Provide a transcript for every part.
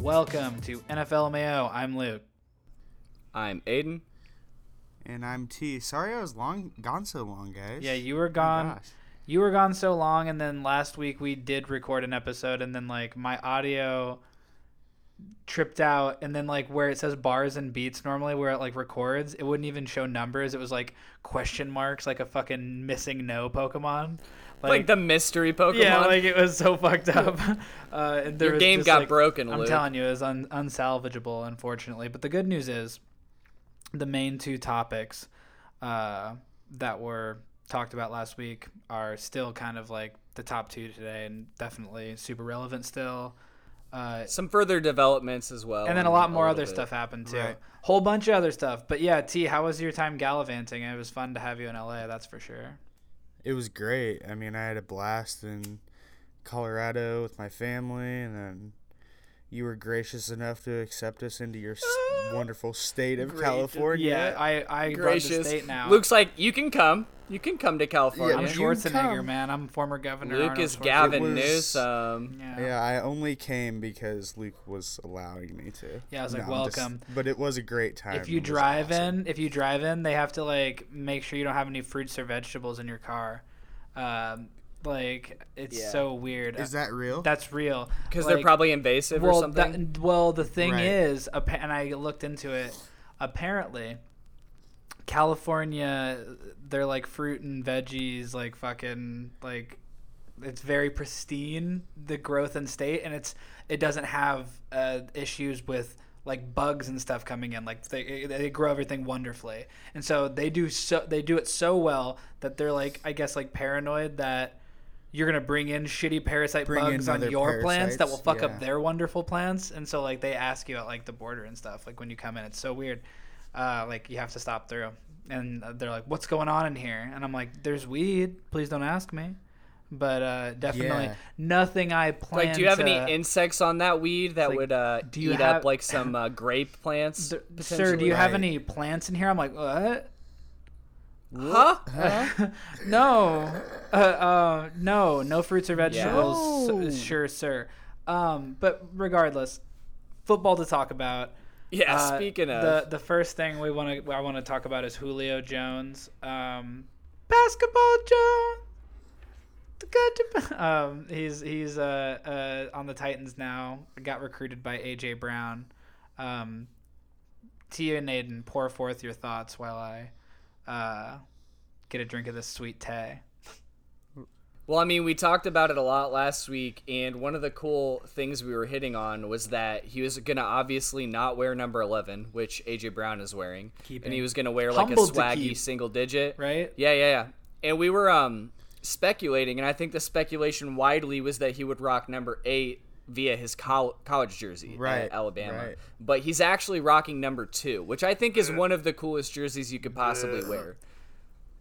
Welcome to NFL Mayo. I'm Luke. I'm Aiden. And I'm T. Sorry I was long gone so long, guys. Yeah, you were Oh gone. gosh. You were gone so long, and then last week we did record an episode, and then like my audio tripped out, and then like where it says bars and beats normally, where it like records, it wouldn't even show numbers. It was like question marks, like a fucking MissingNo Pokemon. Like, the mystery Pokemon. yeah, like it was so fucked up. Uh, and there Your game just, got like- broken, I'm Luke. telling you, it was un- unsalvageable, unfortunately. But the good news is, the main two topics uh, that were talked about last week are still kind of like the top two today, and definitely super relevant still. Uh, Some further developments as well. and then a lot more little other bit. stuff happened too. Right. Whole bunch of other stuff. But yeah, T, how was your time gallivanting? It was fun to have you in LA, that's for sure. It was great. I mean, I had a blast in Colorado with my family, and then you were gracious enough to accept us into your wonderful state of California. Yeah, I I run the Gracious. state now. Luke's like, you can come. You can come to California. I'm you Schwarzenegger, come. man. I'm former governor. Luke Arnold is Gavin was- Newsom. Yeah. Yeah, I only came because Luke was allowing me to. Yeah, I was like, No, I'm just- welcome. but it was a great time. If you drive awesome. in, if you drive in, they have to like make sure you don't have any fruits or vegetables in your car. Um, like it's Yeah. so weird. is that real? That's real. Because Like, they're probably invasive well, or something. that- well, the thing Right. is, and I looked into it. Apparently, California, they're like fruit and veggies, like fucking like it's very pristine the growth and state, and it's it doesn't have uh, issues with like bugs and stuff coming in. Like they they grow everything wonderfully, and so they do so they do it so well that they're like I guess like paranoid that. You're gonna bring in shitty parasite Bring bugs on your plants that will fuck yeah. up their wonderful plants, and so like they ask you at like the border and stuff. Like when you come in, it's so weird. Uh, like you have to stop through, and uh, they're like, "What's going on in here?" And I'm like, "There's weed. Please don't ask me." But uh, definitely Yeah. nothing I plan. like, do you have to, any insects on that weed that like, would uh, do you eat have- up like some uh, grape plants? Th- Sir, do potentially? you have any plants in here? I'm like, what? Huh? no, uh, uh, no, no fruits or vegetables. No. S- sure, sir. Um, but regardless, football to talk about. Yeah. Uh, speaking of, the the first thing we want to I want to talk about is Julio Jones, um, basketball Jones. The good. Um, he's he's uh, uh on the Titans now. Got recruited by AJ Brown. Um, Tia and Aiden, pour forth your thoughts while I uh, get a drink of this sweet tea. Well, I mean, we talked about it a lot last week, and one of the cool things we were hitting on was that he was going to obviously not wear number 11, which AJ Brown is wearing. Keeping. And he was going to wear like a swaggy keep. single digit. Right? Yeah, yeah, yeah. And we were um speculating, and I think the speculation widely was that he would rock number 8 via his col- college jersey Right, Alabama. right. But he's actually rocking number 2, which I think is one of the coolest jerseys you could possibly wear.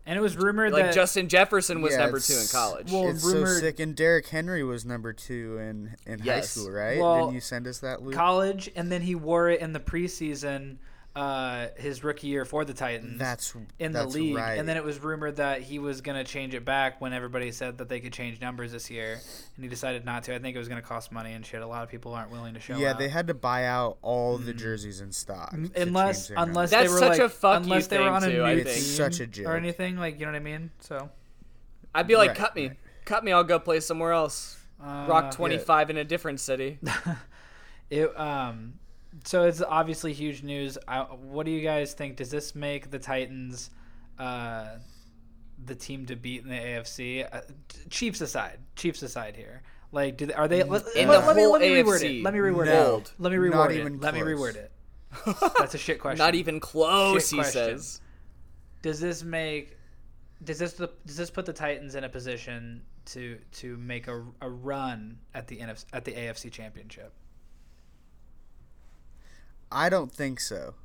And it was rumored Like that Justin Jefferson was Yeah, number 2 in college. Well, it's rumored- so sick. And Derrick Henry was number two in, in high school, right? Well, Didn't you send us that, Luke? college, and then he wore it in the preseason, uh, his rookie year for the Titans. That's in that's the league, right. and then it was rumored that he was going to change it back when everybody said that they could change numbers this year, and he decided not to. I think it was going to cost money and shit. A lot of people aren't willing to show. yeah, out. they had to buy out all the jerseys in stock. Mm. unless unless That's they were such like a fuck you unless they were thing, on a too, new I team. It's such a joke. or anything like you know what I mean. So I'd be like, Right, cut me, right. cut me. I'll go play somewhere else. uh, Rock twenty five in a different city. It um, so it's obviously huge news. I, what do you guys think? Does this make the Titans, uh, the team to beat in the AFC? Uh, Chiefs aside, Chiefs aside here. Like, do they, are they? Let, In let- the let me, whole let me reword AFC, it. Let me reword no. it. Let me Not reword it. even Let me reword it. That's a shit question. Not even close. Shit He question. says. Does this make? Does this does this put the Titans in a position to to make a, a run at the NFC, at the AFC Championship? I don't think so.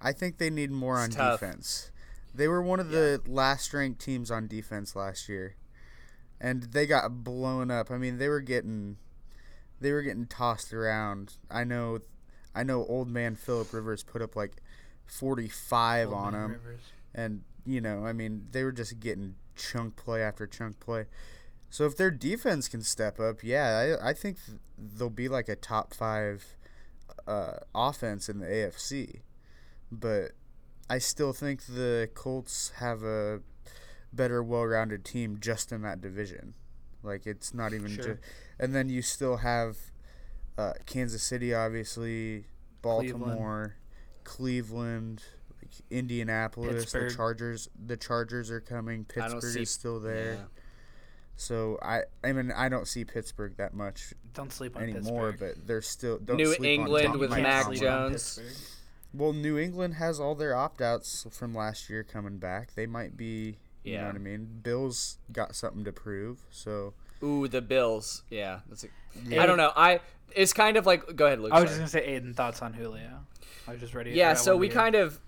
I think they need more on tough. defense. They were one of the last ranked teams on defense last year. And they got blown up. I mean, they were getting they were getting tossed around. I know I know old man Philip Rivers put up like 45 on Old man them. Rivers. and you know, I mean, they were just getting chunk play after chunk play. So if their defense can step up, yeah, I, I think th- they'll be like a top five uh, offense in the AFC. But I still think the Colts have a better, well-rounded team just in that division. Like it's not even Sure. just, and then you still have uh, Kansas City, obviously, Baltimore, Cleveland, like Indianapolis, Pittsburgh. the Chargers. The Chargers are coming. Pittsburgh see- is still there. Yeah. So I, I mean, I don't see Pittsburgh that much Don't sleep on anymore, Pittsburgh. but they're still don't New sleep England Tom with Mike Mac Tomlin. Jones. Well, New England has all their opt outs from last year coming back. They might be, yeah. you know what I mean. Bills got something to prove, so Ooh, the Bills. Yeah, that's. A, Yeah. I don't know. I it's kind of like. Go ahead, Luke. I was sorry. just gonna say Aiden thoughts on Julio. I was just ready. Yeah, so we kind of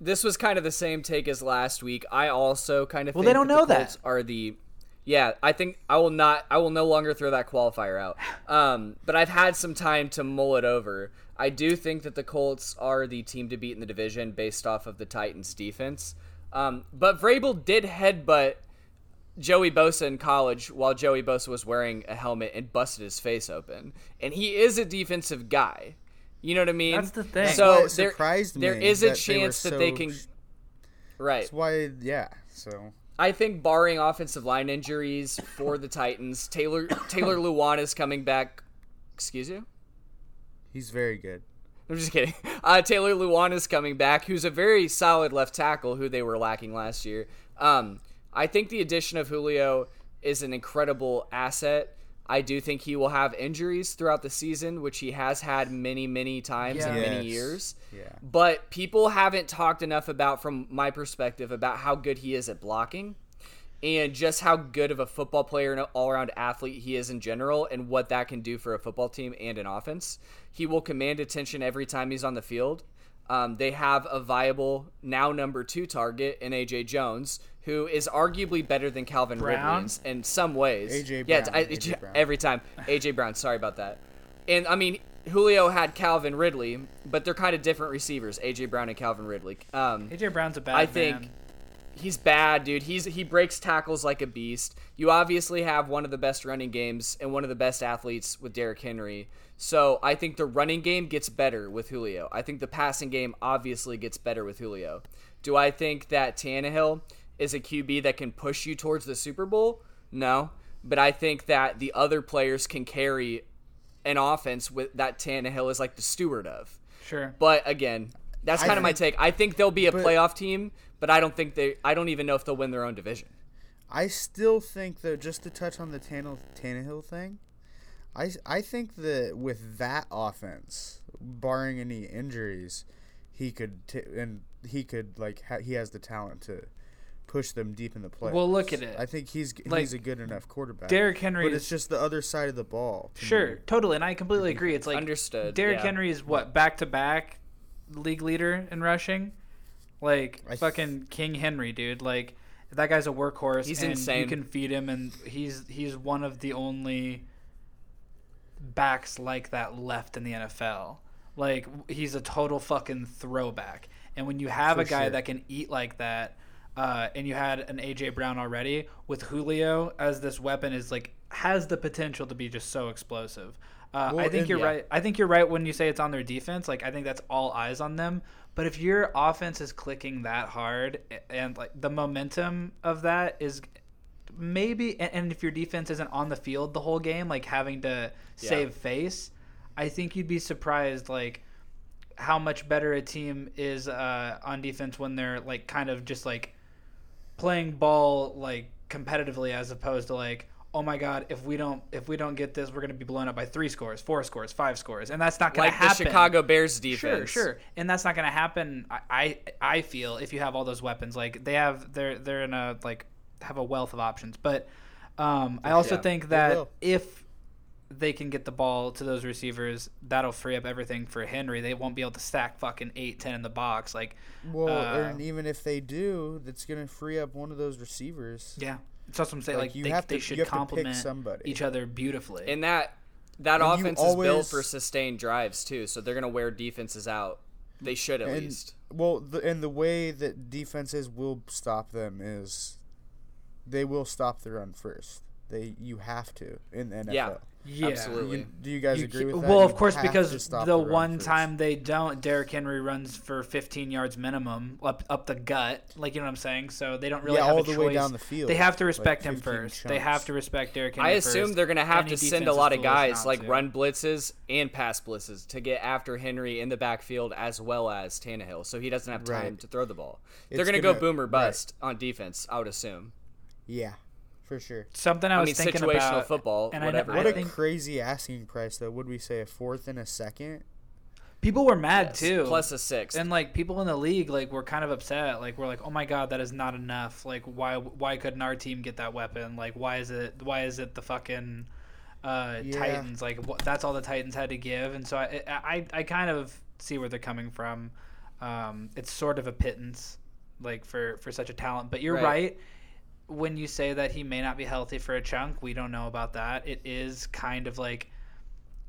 this was kind of the same take as last week. I also kind of Well, think they don't that know the that. Are the Yeah, I think I will not I will no longer throw that qualifier out. Um, but I've had some time to mull it over. I do think that the Colts are the team to beat in the division based off of the Titans defense. Um, but Vrabel did headbutt Joey Bosa in college while Joey Bosa was wearing a helmet and busted his face open. And he is a defensive guy. You know what I mean? That's the thing. So why there, surprised there me is a that they were chance that they can. Right. That's why, yeah. So I think barring offensive line injuries for the Titans, Taylor Taylor Lewan is coming back. Excuse you? he's very good. I'm just kidding. Uh, Taylor Lewan is coming back, who's a very solid left tackle who they were lacking last year. Um, I think the addition of Julio is an incredible asset. I do think he will have injuries throughout the season, which he has had many, many times in Yeah. many years. Yeah. But people haven't talked enough about, from my perspective, about how good he is at blocking and just how good of a football player and all around athlete he is in general and what that can do for a football team and an offense. He will command attention every time he's on the field. Um, they have a viable, now number two target in AJ Jones, who is arguably better than Calvin Brown? Ridley in, in some ways. A.J. Yeah, I- A.J. Brown. every time. AJ Brown, sorry about that. And I mean, Julio had Calvin Ridley, but they're kind of different receivers, AJ Brown and Calvin Ridley. Um, AJ Brown's a bad I think man. He's bad, dude. He's he breaks tackles like a beast. You obviously have one of the best running games and one of the best athletes with Derrick Henry. So I think the running game gets better with Julio. I think the passing game obviously gets better with Julio. Do I think that Tannehill is a QB that can push you towards the Super Bowl? No. But I think that the other players can carry an offense with that Tannehill is like the steward of. Sure. But again, that's I kind of my take. I think they'll be a but- playoff team, but I don't think they. I don't even know if they'll win their own division. I still think though, just to touch on the Tannehill, Tannehill thing, I I think that with that offense, barring any injuries, he could t- and he could like ha- he has the talent to push them deep in the play. Well, look at it. I think he's Like, he's a good enough quarterback. Derrick Henry but it's just the other side of the ball. Sure, me. totally, and I completely agree. It's like Understood, Derrick yeah. Henry is what back to back league leader in rushing, like I th- fucking King Henry, dude. Like that guy's a workhorse. He's and insane. You can feed him, and he's he's one of the only backs like that left in the NFL. Like he's a total fucking throwback. And when you have For a guy sure. that can eat like that, uh, and you had an AJ Brown already with Julio as this weapon is like has the potential to be just so explosive. Uh, Well, I think and- you're yeah. right. I think you're right when you say it's on their defense. Like I think that's all eyes on them. But if your offense is clicking that hard and like the momentum of that is maybe and, and if your defense isn't on the field the whole game like having to save face i think you'd be surprised like how much better a team is uh, on defense when they're like kind of just like playing ball like competitively as opposed to like oh my god if we don't if we don't get this we're going to be blown up by three scores four scores five scores and that's not going Like to the happen Chicago Bears Sure, defense. sure, sure, and that's not going to happen. I, I, I feel if you have all those weapons, like they have, they're they're in a like have a wealth of options. But um, I also Yeah, think that will. if they can get the ball to those receivers, that'll free up everything for Henry. They won't be able to stack fucking eight, ten in the box. Like, Well, uh, and even if they do, that's gonna free up one of those receivers. yeah, that's what I'm saying. Like, Like, you they, have they should you have to complement somebody. each other beautifully. And that that And you offense is built for sustained drives too, so they're gonna wear defenses out. They should at and, least. Well, the, and the way that defenses will stop them is they will stop the run first. They you have to in the NFL. Yeah. Yeah. Absolutely. You- do you guys You agree with that? Well, You of course, because stop the, run one first. time they don't, Derrick Henry runs for 15 yards minimum up up the gut, like you know what I'm saying. So they don't really Yeah, have all a the choice. way down the field, They have to like respect him 15 first. They have to respect Derrick Henry. I assume first. they're going to have Any to send a lot of guys like to. run blitzes and pass blitzes to get after Henry in the backfield as well as Tannehill, so he doesn't have time Right. to throw the ball. they're going to go gonna- boom or right. bust on defense, I would assume. Yeah, for sure. Something I I was mean, thinking situational about, football, and I whatever. I What a think crazy asking price, though. Would we say a fourth and a second? people were mad Yes, too. Plus a sixth. and like people in the league like were kind of upset like we're like oh my god that is not enough like why why couldn't our team get that weapon like why is it why is it the fucking uh Yeah. titans like what, that's all the titans had to give and so I, I i kind of see where they're coming from um it's sort of a pittance like for for such a talent but you're Right. right when you say that he may not be healthy for a chunk we don't know about that it is kind of like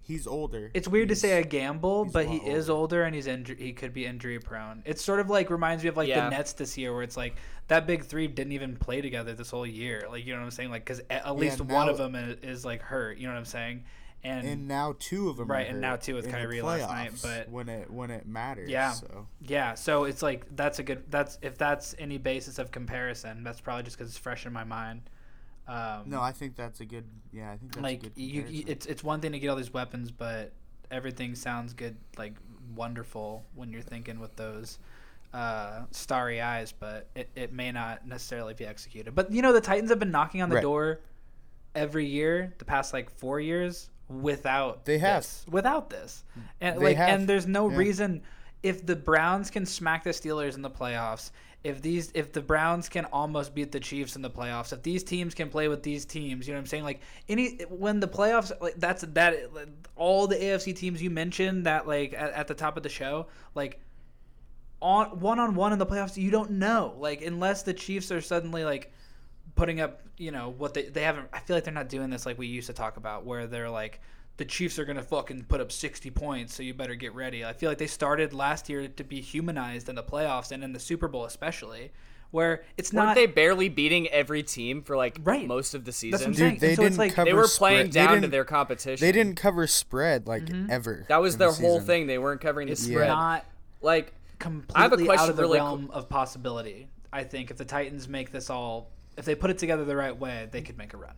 He's older. it's weird to say a gamble, but a he lot is older and he's inju- he could be injury prone. It's sort of like reminds me of like Yeah. the Nets this year, where it's like that big three didn't even play together this whole year. Like you know what I'm saying? Like because at, at least one now- of them is, is like hurt. You know what I'm saying? And, and now two of them. Right, and now two with Kyrie last night, but- when it when it matters. Yeah. So. yeah, so it's like that's a good. That's if that's any basis of comparison, that's probably just because it's fresh in my mind. Um, No, I think that's a good. Yeah, I think that's a like good you, you, it's it's one thing to get all these weapons, but everything sounds good, like wonderful when you're thinking with those uh, starry eyes, but it, it may not necessarily be executed. But you know, the Titans have been knocking on the Right. door every year the past like four years without They have. this, without this, and They like have. and there's no Yeah. reason if the Browns can smack the Steelers in the playoffs. If these, if the Browns can almost beat the Chiefs in the playoffs, if these teams can play with these teams, you know what I'm saying? Like any when the playoffs, like that's that all the AFC teams you mentioned that like at, at the top of the show, like on one on one in the playoffs, you don't know. Like unless the Chiefs are suddenly like putting up, you know, what they they haven't. I feel like they're not doing this like we used to talk about, where they're like the Chiefs are gonna fucking put up sixty points, so you better get ready. I feel like they started last year to be humanized in the playoffs and in the Super Bowl especially, where it's Weren't not. they barely beating every team for like Right. most of the season? Dude, they so didn't it's like- cover they were playing spread. Down to their competition. They didn't cover spread like mm-hmm. ever. That was their the whole season. thing. They weren't covering the it's spread. not like completely I have a question out of the really realm of possibility. I think if the Titans make this all, if they put it together the right way, they could make a run.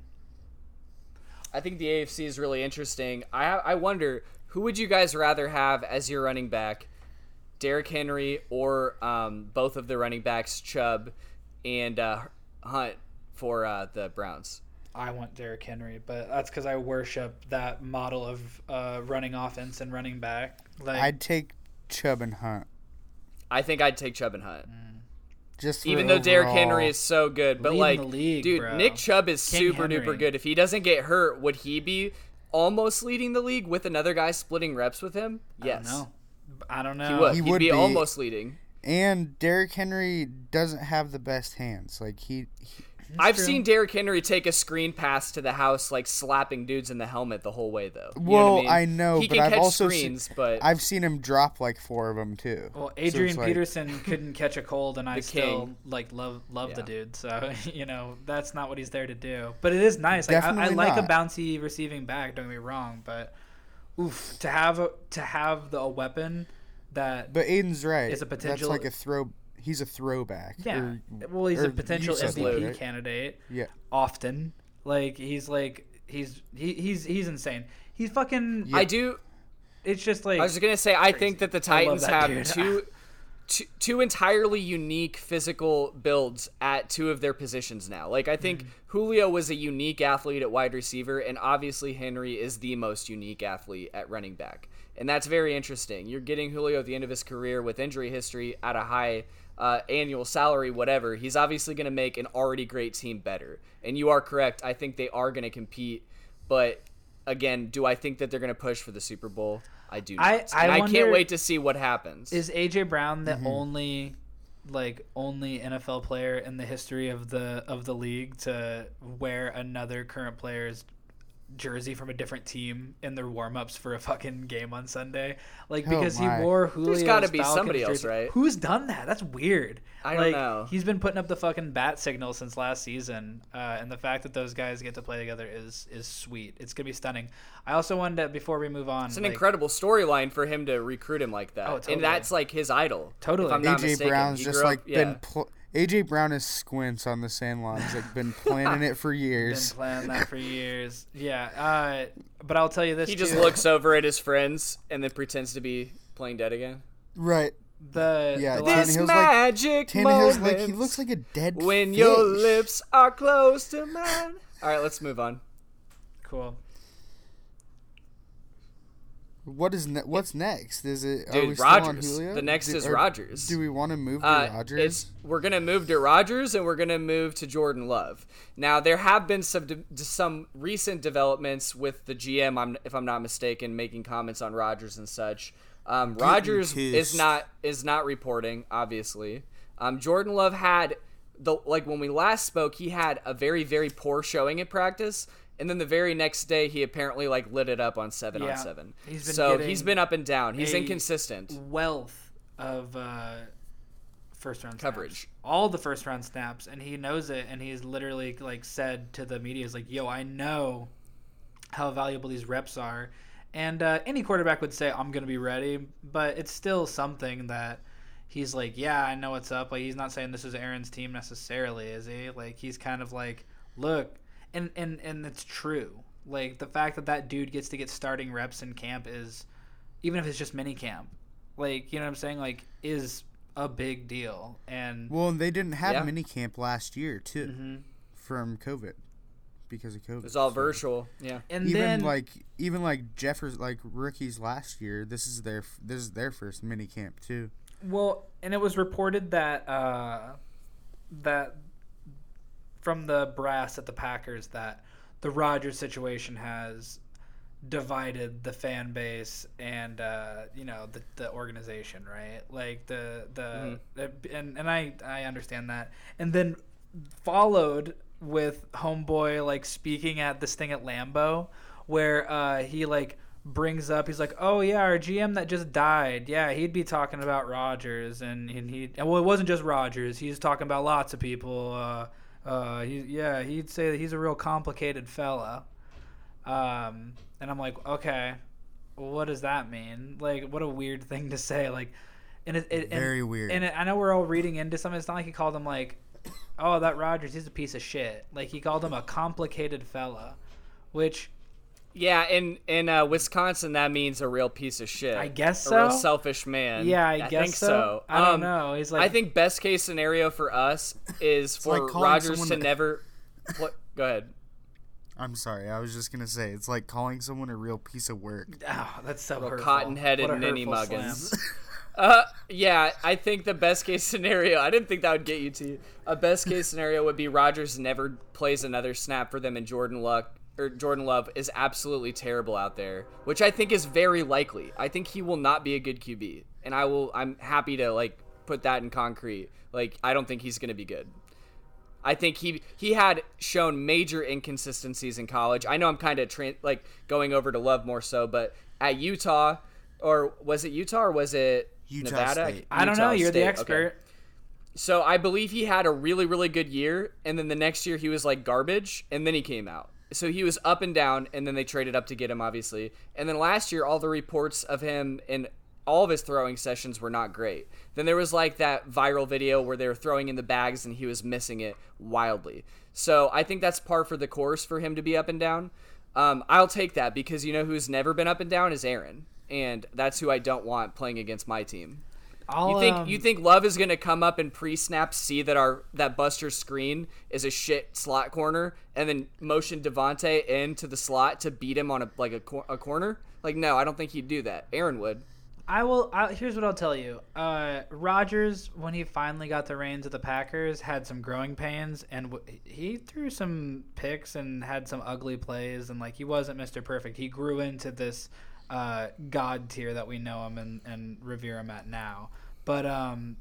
I think the AFC is really interesting. I I wonder who would you guys rather have as your running back, Derrick Henry or um, both of the running backs, Chubb and uh, Hunt for uh, the Browns. I want Derrick Henry, but that's because I worship that model of uh, running offense and running back. Like, I'd take Chubb and Hunt. I think I'd take Chubb and Hunt. Just Even though Derrick Henry is so good, but like, the league, dude, bro. Nick Chubb is King super Henry. duper good. If he doesn't get hurt, would he be almost leading the league with another guy splitting reps with him? Yes, no, I don't know. he would. He He'd would be, be. almost leading. and Derrick Henry doesn't have the best hands. Like he, he I've true. seen Derrick Henry take a screen pass to the house, like slapping dudes in the helmet the whole way, though. You know what well, I, mean? I know, he but can I've catch also screens, seen, but I've seen him drop like four of them too. Well, So Adrian like- Peterson couldn't catch a cold, and I still like love love the dude. So you know that's not what he's there to do. But it is nice. Like, I, I Definitely like a bouncy receiving back. Don't get me wrong, but oof, to have a, to have the a weapon that But Aiden's right. It's a potential- That's like a throw. He's a throwback. yeah, or- well he's a potential you MVP that, right? candidate. Yeah. often. Like he's like he's he, he's he's insane. He's fucking. I do. It's just like I was gonna say I think that the Titans that have dude. two, two two entirely unique physical builds at two of their positions now. Like I think Mm-hmm. Julio was a unique athlete at wide receiver, and obviously Henry is the most unique athlete at running back, and that's very interesting. You're getting Julio at the end of his career with injury history at a high. Uh, annual salary, whatever, he's obviously going to make an already great team better. And you are correct. I think they are going to compete. But again, do I think that they're going to push for the Super Bowl? I do not. I- and I I can't wait to see what happens. Is AJ Brown the Mm-hmm. only like only NFL player in the history of the of the league to wear another current player's jersey from a different team in their warm-ups for a fucking game on Sunday. Like Oh because he my. wore Julio's gotta be Falcons somebody else, jersey. right? Who's done that? That's weird. I don't know. He's been putting up the fucking bat signal since last season, uh, and the fact that those guys get to play together is is sweet. It's gonna be stunning. I also wanted to before we move on. It's an like, incredible storyline for him to recruit him like that, Oh, totally. and that's like his idol. Totally. If I'm not AJ. Brown's He just grew up- like yeah. been. Pl- AJ Brown is squints on the Sandlot. He's like been planning it for Been years. planning that for years. Yeah, uh, but I'll tell you this. He just too. looks over at his friends and then pretends to be playing dead again. Right. the Yeah, the Tannehill's last- This like- magic Tannehill's moment like he looks like a dead when fish. your lips are close to mine. All right, let's move on. cool. What is ne- what's next? Is it are Dude, we still on Rodgers. Julio? The next Do- is or Rodgers. Do we want to move to Uh, Rodgers? it's we're gonna move to Rodgers and we're gonna move to Jordan Love. Now there have been some de- some recent developments with the GM. I'm, if I'm not mistaken, making comments on Rodgers and such. Um, Rodgers is not is not reporting. Obviously, um, Jordan Love had the like when we last spoke, he had a very very poor showing at practice. And then the very next day, he apparently like lit it up on seven Yeah. on seven. He's been so he's been up and down. He's inconsistent. Wealth of uh, first round snaps. Coverage. All the first round snaps, and he knows it. And he's literally like said to the media, "Is like, yo, I know how valuable these reps are." And uh, any quarterback would say, "I'm gonna be ready," but it's still something that he's like, "Yeah, I know what's up." Like he's not saying this is Aaron's team necessarily, is he? Like he's kind of like, "Look," and and and it's true. Like the fact that that dude gets to get starting reps in camp is, even if it's just mini camp, like you know what I'm saying, like is a big deal. And well, and they didn't have Yeah. mini camp last year too, Mhm. from COVID, because of COVID. It's all so- virtual. Yeah. and Even then like even like Jeffers like rookies last year. This is their this is their first mini camp too. Well, and it was reported that uh, that from the brass at the Packers that the Rodgers situation has divided the fan base and uh, you know the, the organization, right? Like the the, the and and I I understand that, and then followed with homeboy like speaking at this thing at Lambeau where uh, he like brings up he's like oh yeah our GM that just died. Yeah he'd be talking about Rodgers and, and he well it wasn't just Rodgers he's talking about lots of people uh, uh, he, yeah he'd say that he's a real complicated fella um, and I'm like okay what does that mean like what a weird thing to say like and it, it and- Very weird. and I know we're all reading into something. It's not like he called him like, "Oh, that Rodgers, he's a piece of shit." Like he called him a complicated fella, which Yeah, in in uh, Wisconsin, that means a real piece of shit. I guess so. A real so. selfish man. Yeah, I guess think so. so. I don't Um, know. He's like, I think best case scenario for us is for like Rodgers someone to a- never. What? Go ahead. I'm sorry. I was just gonna say it's like calling someone a real piece of work. oh, that's so Real hurtful. cotton-headed What a ninny muggins. Uh, yeah, I think the best case scenario. I didn't think that would get you to a best case scenario would be Rodgers never plays another snap for them, and Jordan Luck or Jordan Love is absolutely terrible out there, which I think is very likely. I think he will not be a good QB, and I will. I'm happy to like put that in concrete. Like I don't think he's going to be good. I think he he had shown major inconsistencies in college. I know I'm kind of tra- like going over to Love more so, but at Utah, or was it Utah or was it Utah Nevada? State. I don't know. Utah You're the State, okay. expert. So I believe he had a really really good year, and then the next year he was like garbage, and then he came out. So he was up and down, and then they traded up to get him, obviously. And then last year, all the reports of him in all of his throwing sessions were not great. Then there was like that viral video where they were throwing in the bags and he was missing it wildly. So I think that's par for the course for him to be up and down. Um, I'll take that because you know who's never been up and down is Aaron, and that's who I don't want playing against my team. I'll, You think um, you think Love is gonna come up and pre-snap, see that our that Buster Skrine is a shit slot corner, and then motion Davante into the slot to beat him on a like a, cor- a corner? Like, no, I don't think he'd do that. Aaron would. I will. I, here's what I'll tell you. Uh, Rodgers, when he finally got the reins of the Packers, had some growing pains, and w- he threw some picks and had some ugly plays, and like he wasn't Mr. Perfect. He grew into this uh, god tier that we know him and, and revere him at now. But um,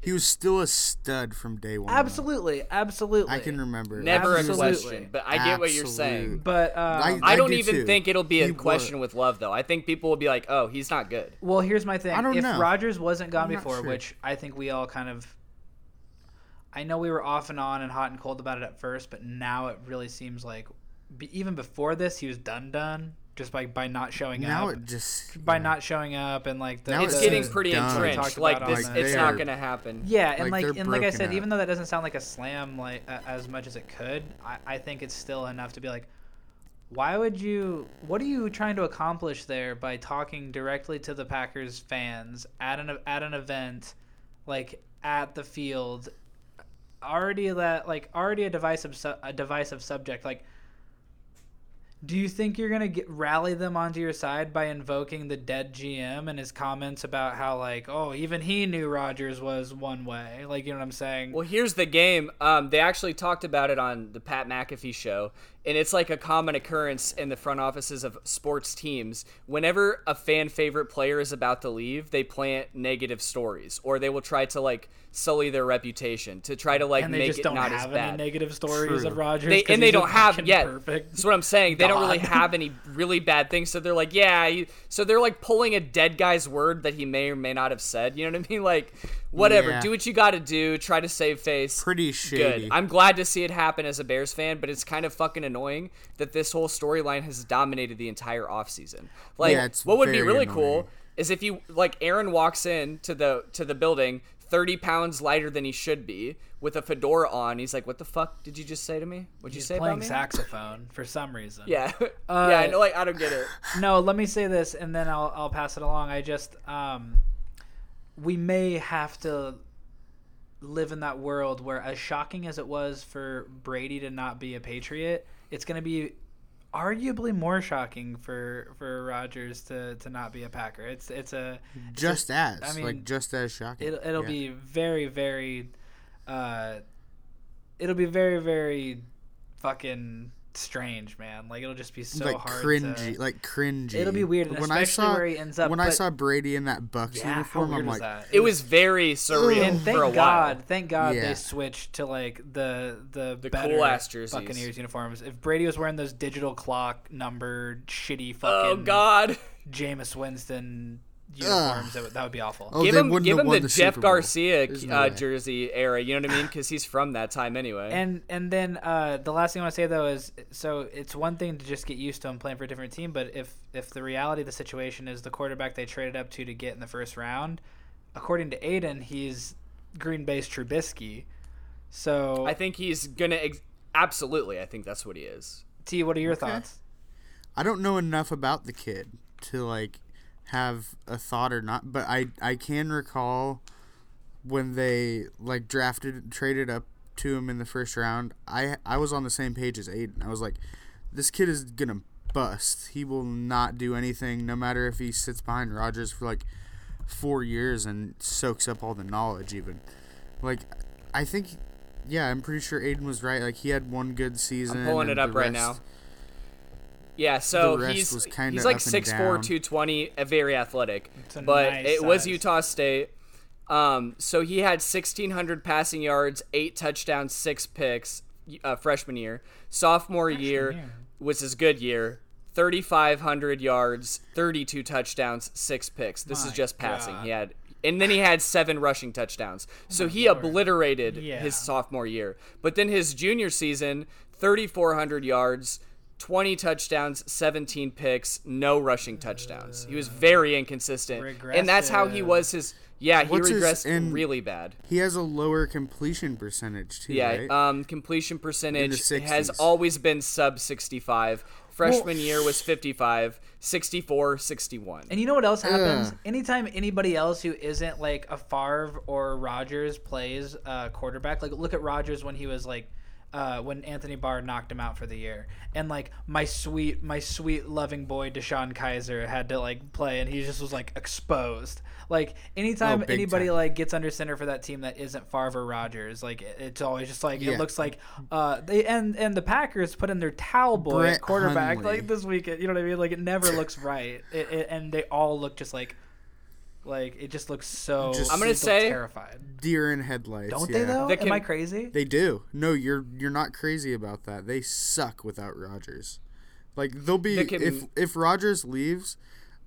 He was still a stud from day one. though. absolutely, absolutely. I can remember. Never Absolutely. a question, but I get what you're saying. But um, I- I don't do even too. think it'll be a He question was. with love, though. I think people will be like, "Oh, he's not good." Well, here's my thing. I don't if know. Rodgers wasn't gone I'm before, sure. which I think we all kind of I know we were off and on and hot and cold about it at first, but now it really seems like be, even before this he was done done just by by not showing Now up. it just by yeah. not showing up and like the, Now It's the- getting pretty done. Entrenched. Like this, Like, it's not gonna happen. Yeah, and Like, like, and like I said, up. even though that doesn't sound like a slam like uh, as much as it could, I, I think it's still enough to be like, why would you? What are you trying to accomplish there by talking directly to the Packers fans at an at an event, like at the field? Already that like already a divisive su- a divisive subject like. Do you think you're gonna get rally them onto your side by invoking the dead GM and his comments about how like oh even he knew Rodgers was one way like you know what I'm saying? Well, here's the game. Um, they actually talked about it on the Pat McAfee show, and it's like a common occurrence in the front offices of sports teams. Whenever a fan favorite player is about to leave, they plant negative stories, or they will try to like sully their reputation to try to like and they make just it don't not as have bad. any negative stories True. of Rodgers. They, 'cause and they don't have fucking yet. Perfect. That's what I'm saying. They don't really have any really bad things. So they're like, yeah. So they're like pulling a dead guy's word that he may or may not have said. You know what I mean? Like, whatever. Yeah. Do what you got to do. Try to save face. pretty shady. Good. I'm glad to see it happen as a Bears fan, but it's kind of fucking annoying that this whole storyline has dominated the entire offseason. Like, Yeah, it's what would be really annoying. cool is if you like Aaron walks in to the to the building 30 pounds lighter than he should be with a fedora on. He's like, "What the fuck did you just say to me? What'd you He's say playing about me?" saxophone for some reason. Yeah. Uh, yeah, I know like I don't get it. No, let me say this, and then I'll I'll pass it along. I just um, we may have to live in that world where, as shocking as it was for Brady to not be a Patriot, it's going to be arguably more shocking for for Rodgers to to not be a Packer. It's it's a it's just as I mean, like just as shocking. It'll, it'll Yeah. be very, very, uh, it'll be very, very fucking strange, man. Like it'll just be so like hard cringy, to. like cringy. It'll be weird, when I saw where he ends up, when I saw Brady in that Bucks yeah, uniform, I'm like, that? It was very surreal and thank for a God, while. thank God Yeah. they switched to like the the, The better cool-ass jerseys. Buccaneers uniforms. If Brady was wearing those digital clock numbered shitty oh, fucking Oh god. Jameis Winston uniforms, that would, that would be awful. oh, give him give him the, the Jeff Garcia no uh, jersey era, you know what I mean? Cuz he's from that time anyway. And and then uh, the last thing I want to say though is so it's one thing to just get used to him playing for a different team, but if if the reality of the situation is the quarterback they traded up to to get in the first round, according to Aiden, he's Green Bay's Trubisky. So I think he's going to ex- absolutely. I think that's what he is. T, what are your Okay. thoughts? I don't know enough about the kid to like have a thought or not, but I I can recall when they like drafted traded up to him in the first round. I I was on the same page as Aiden. I was like, this kid is gonna bust. He will not do anything, no matter if he sits behind Rodgers for like four years and soaks up all the knowledge. Even like, I think. Yeah, I'm pretty sure Aiden was right. Like he had one good season. I'm pulling it up the right now. Yeah, so he's was he's like up and 6'4", 220, uh, very athletic. But nice it was. Utah State. Um, so he had 1,600 passing yards, eight touchdowns, six picks uh, freshman year. Sophomore year year. was his good year. 3,500 yards, 32 touchdowns, six picks. This is just passing. God. He had, and then he had seven rushing touchdowns. So he Lord. obliterated Yeah. his sophomore year. But then his junior season, 3,400 yards, 20 touchdowns, 17 picks, no rushing touchdowns. He was very inconsistent. And that's how he was his. Yeah, he What's regressed and- really bad. He has a lower completion percentage too, Yeah, right? um, completion percentage has always been sub 65. Freshman year was 55, 64, 61. And you know what else happens? Ugh. Anytime anybody else who isn't like a Favre or Rodgers plays uh, quarterback, like look at Rodgers when he was like uh, when Anthony Barr knocked him out for the year, and like my sweet, my sweet loving boy DeShone Kizer had to like play, and he just was like exposed. Like anytime Oh, anybody time. like gets under center for that team that isn't Farver Rodgers, like it- it's always just like Yeah. it looks like uh they and and the Packers put in their towel boy Brett quarterback Hundley. like this weekend. You know what I mean? Like it never looks right, it, it, and they all look just like Like it just looks so. Just- I'm gonna say- terrified. Deer in headlights. Don't yeah. they though? That Am I can- crazy? They do. No, you're you're not crazy about that. They suck without Rodgers. Like they'll be They can- if if Rodgers leaves,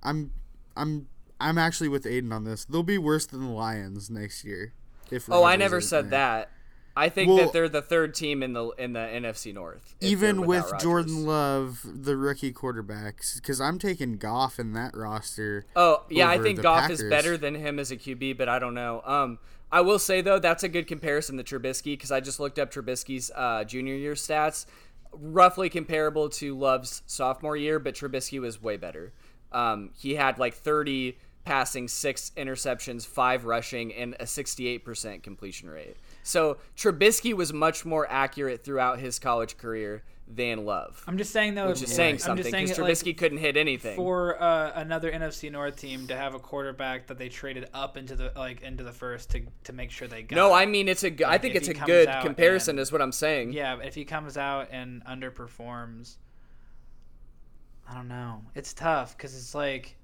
I'm I'm I'm actually with Aiden on this. They'll be worse than the Lions next year. If Oh, I never said there. that. I think Well- that they're the third team in the in the NFC North. Even with Rodgers. Jordan Love, the rookie quarterbacks, because I'm taking Goff in that roster. Oh yeah, I think Goff is better than him as a QB, but I don't know. Um, I will say though that's a good comparison to Trubisky because I just looked up Trubisky's uh, junior year stats, roughly comparable to Love's sophomore year, but Trubisky was way better. Um, he had like 30 passing, six interceptions, five rushing, and a 68% completion rate. So Trubisky was much more accurate throughout his college career than Love, I'm just saying though. which is saying something because it, like, Trubisky couldn't hit anything. for uh, another NFC North team to have a quarterback that they traded up into the like into the first to to make sure they got. No, I mean it's a. Good, I think it's a good comparison, and- is what I'm saying. Yeah, but if he comes out and underperforms, I don't know. It's tough because it's like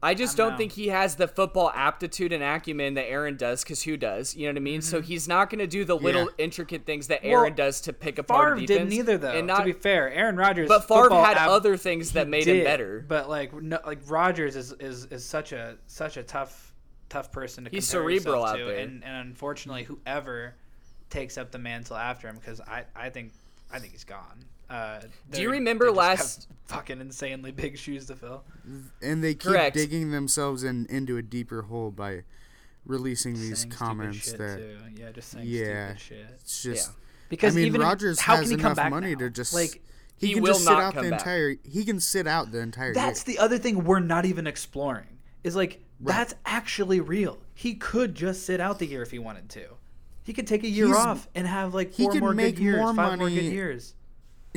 I just I don't don't think he has the football aptitude and acumen that Aaron does, because who does? You know what I mean? So he's not going to do the little Yeah. intricate things that Mm-hmm. Well, Aaron does to pick apart Favre defense. didn't either though. And not, to be fair, Aaron Rodgers. but Favre had ab- other things that made him better. But like no, like Rodgers is, is is such a such a tough tough person to He's compare cerebral out to, there. and, and unfortunately, whoever takes up the mantle after him, because I I think I think he's gone. Uh, Do you remember they just last- fucking insanely big shoes to fill? and they keep Correct. digging themselves in into a deeper hole by releasing these Saying comments shit, that too. yeah, just saying yeah, stupid shit. it's just. Yeah. Because I mean, even if- Rodgers how has can he come enough back money now? to just like he, He can will just sit not out the back. entire. He can sit out the entire That's year. the other thing we're not even exploring. Is like that's actually real. He could just sit out the year if he wanted to. He could take a year He's- off and have like he four more make good years, more five more good years.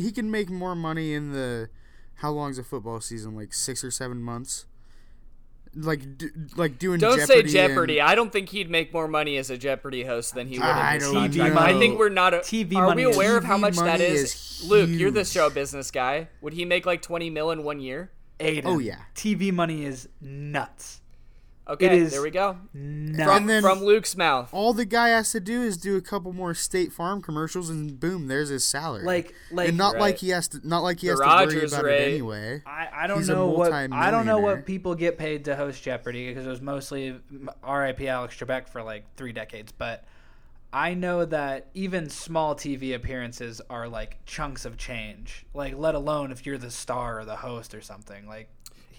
He can make more money in the how long's a football season? Like six or seven months. Like do, like doing Don't Jeopardy say Jeopardy. and- I don't think he'd make more money as a Jeopardy host than he would I in his don't contract. know. I think we're not. A, TV are money we is- aware of how much that money is? is Luke, you're the show business guy. Would he make like 20 mil in one year? Aiden, Oh, yeah. TV money is nuts. Okay, is there we go. Nuts. From then- from Luke's mouth. all the guy has to do is do a couple more State Farm commercials, and boom, there's his salary. Like- like- and not Right. like he has to, not like he The has to worry about rate. it anyway. I, I don't He's a know what I don't know what people get paid to host Jeopardy because it was mostly R.I.P. Alex Trebek for like three decades, but I know that even small TV appearances are like chunks of change. Like, let alone if you're the star or the host or something. Like,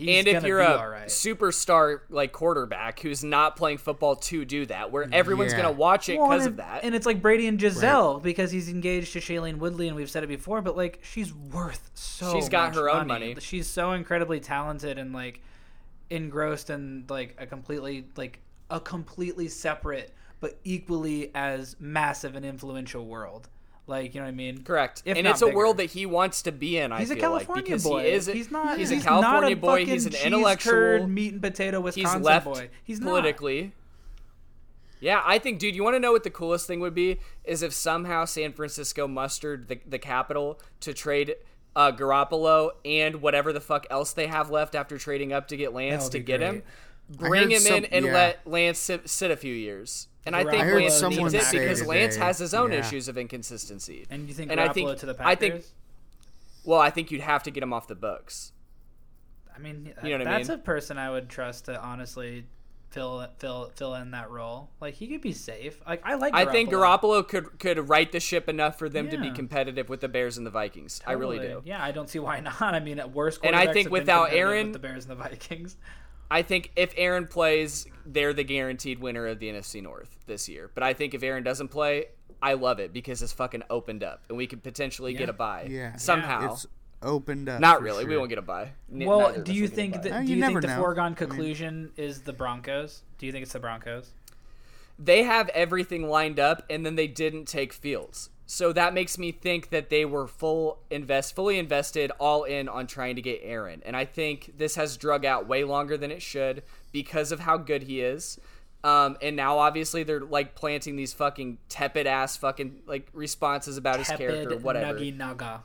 he's and if you're be a all right. superstar like quarterback who's not playing football to do that, where everyone's Yeah. gonna watch it because and- of that. And it's like Brady and Gisele because he's engaged to Shailene Woodley, and we've said it before, but like she's worth so. She's got much her own money. She's so incredibly talented and like engrossed in like a completely like a completely separate but equally as massive and influential world. Like you know what I mean? Correct, If and not it's a world that he wants to be in. I He's a feel like California because boy. he is. he's not. He's, he's a California not a boy. He's an intellectual. cheese-curd, meat and potato he's Wisconsin left boy. He's politically. Yeah, I think, dude. You want to know what the coolest thing would be? Is if somehow San Francisco mustered the the capital to trade uh, Garoppolo and whatever the fuck else they have left after trading up to get Lance to get him. great. I Bring him some- in and yeah. let Lance sit, sit a few years. And I think I heard Lance someone needs it say because Lance has his own yeah. issues of inconsistency. And you think And Garoppolo I think to the I think well, I think you'd have to get him off the books. I mean, You uh, know what I that's mean? a person I would trust to honestly fill fill fill in that role. Like he could be safe. Like I like. Garoppolo. I think Garoppolo could could right the ship enough for them to be competitive with the Bears and the Vikings. I really do. Yeah, I don't see why not. I mean, at worst, And I think without Aaron- with the Bears and the Vikings. I think if Aaron plays, they're the guaranteed winner of the NFC North this year. But I think if Aaron doesn't play, I love it because it's fucking opened up and we could potentially get a bye. Yeah. Somehow. It's opened up. Not for really. We won't get a bye. N- Well, neither do you will get a think that? Uh, Do you you, think the know. foregone I mean- conclusion is the Broncos? Do you think it's the Broncos? they have everything lined up and then they didn't take Fields. So that makes me think that they were full invest fully invested all in on trying to get Aaron. And I think this has drug out way longer than it should because of how good he is. Um, and now obviously they're like planting these fucking tepid ass fucking like responses about his character whatever. Nuggy Naga.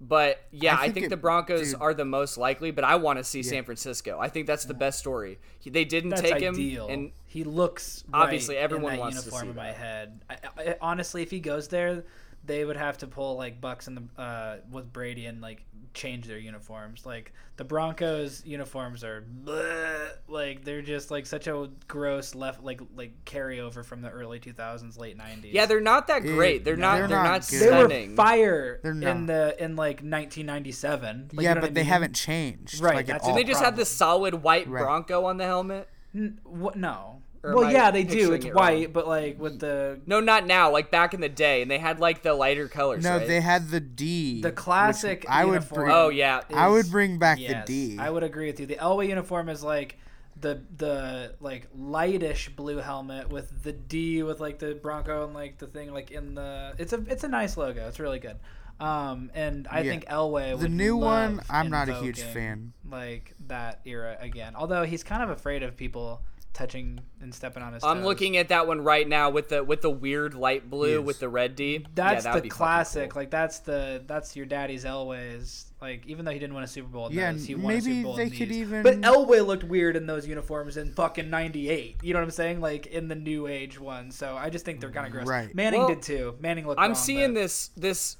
But yeah, I I think, think the Broncos dude. are the most likely. But I want to see San Francisco. I think that's the best story. He, they didn't That's take ideal. him, and he looks Obviously, right everyone in that wants to uniform see in my that. head. I, I, honestly, if he goes there, they would have to pull like Bucks and the uh, with Brady and like change their uniforms. Like the Broncos uniforms are bleh, like they're just like such a gross left like like carryover from the early 2000s, late 90s. yeah, they're not that great. They're not. they're They're, not not, good. they were fire They're in the in like 1997. Like, yeah, you know but I they mean? haven't changed. Right, Like, at that's- all. They just have problem. the solid white Right. Bronco on the helmet? N- what? No. Or well, yeah, they do. It's it white, wrong? but like with the No, not now. Like back in the day, and they had like the lighter colors. No, right? they had the D. the classic. I would bring. Oh yeah, I would bring back yes, the D. I would agree with you. The Elway uniform is like the the like lightish blue helmet with the D with like the Bronco and like the thing like in the. It's a it's a nice logo. It's really good. Um, and I Yeah. think Elway. The would new one, I'm not a huge fan. Like that era again. Although he's kind of afraid of people touching and stepping on his. I'm toes. looking at that one right now with the with the weird light blue Yes. with the red D. That's yeah, that the be classic. cool. Like that's the that's your daddy's Elway's. Like even though he didn't win a Super Bowl, in Yeah, those, he won a Super maybe Bowl they in could these. even- But Elway looked weird in those uniforms in fucking '98. You know what I'm saying? Like in the new age one. So I just think they're kind of gross. Right. Manning Well, did too. Manning looked. I'm wrong, seeing but this this.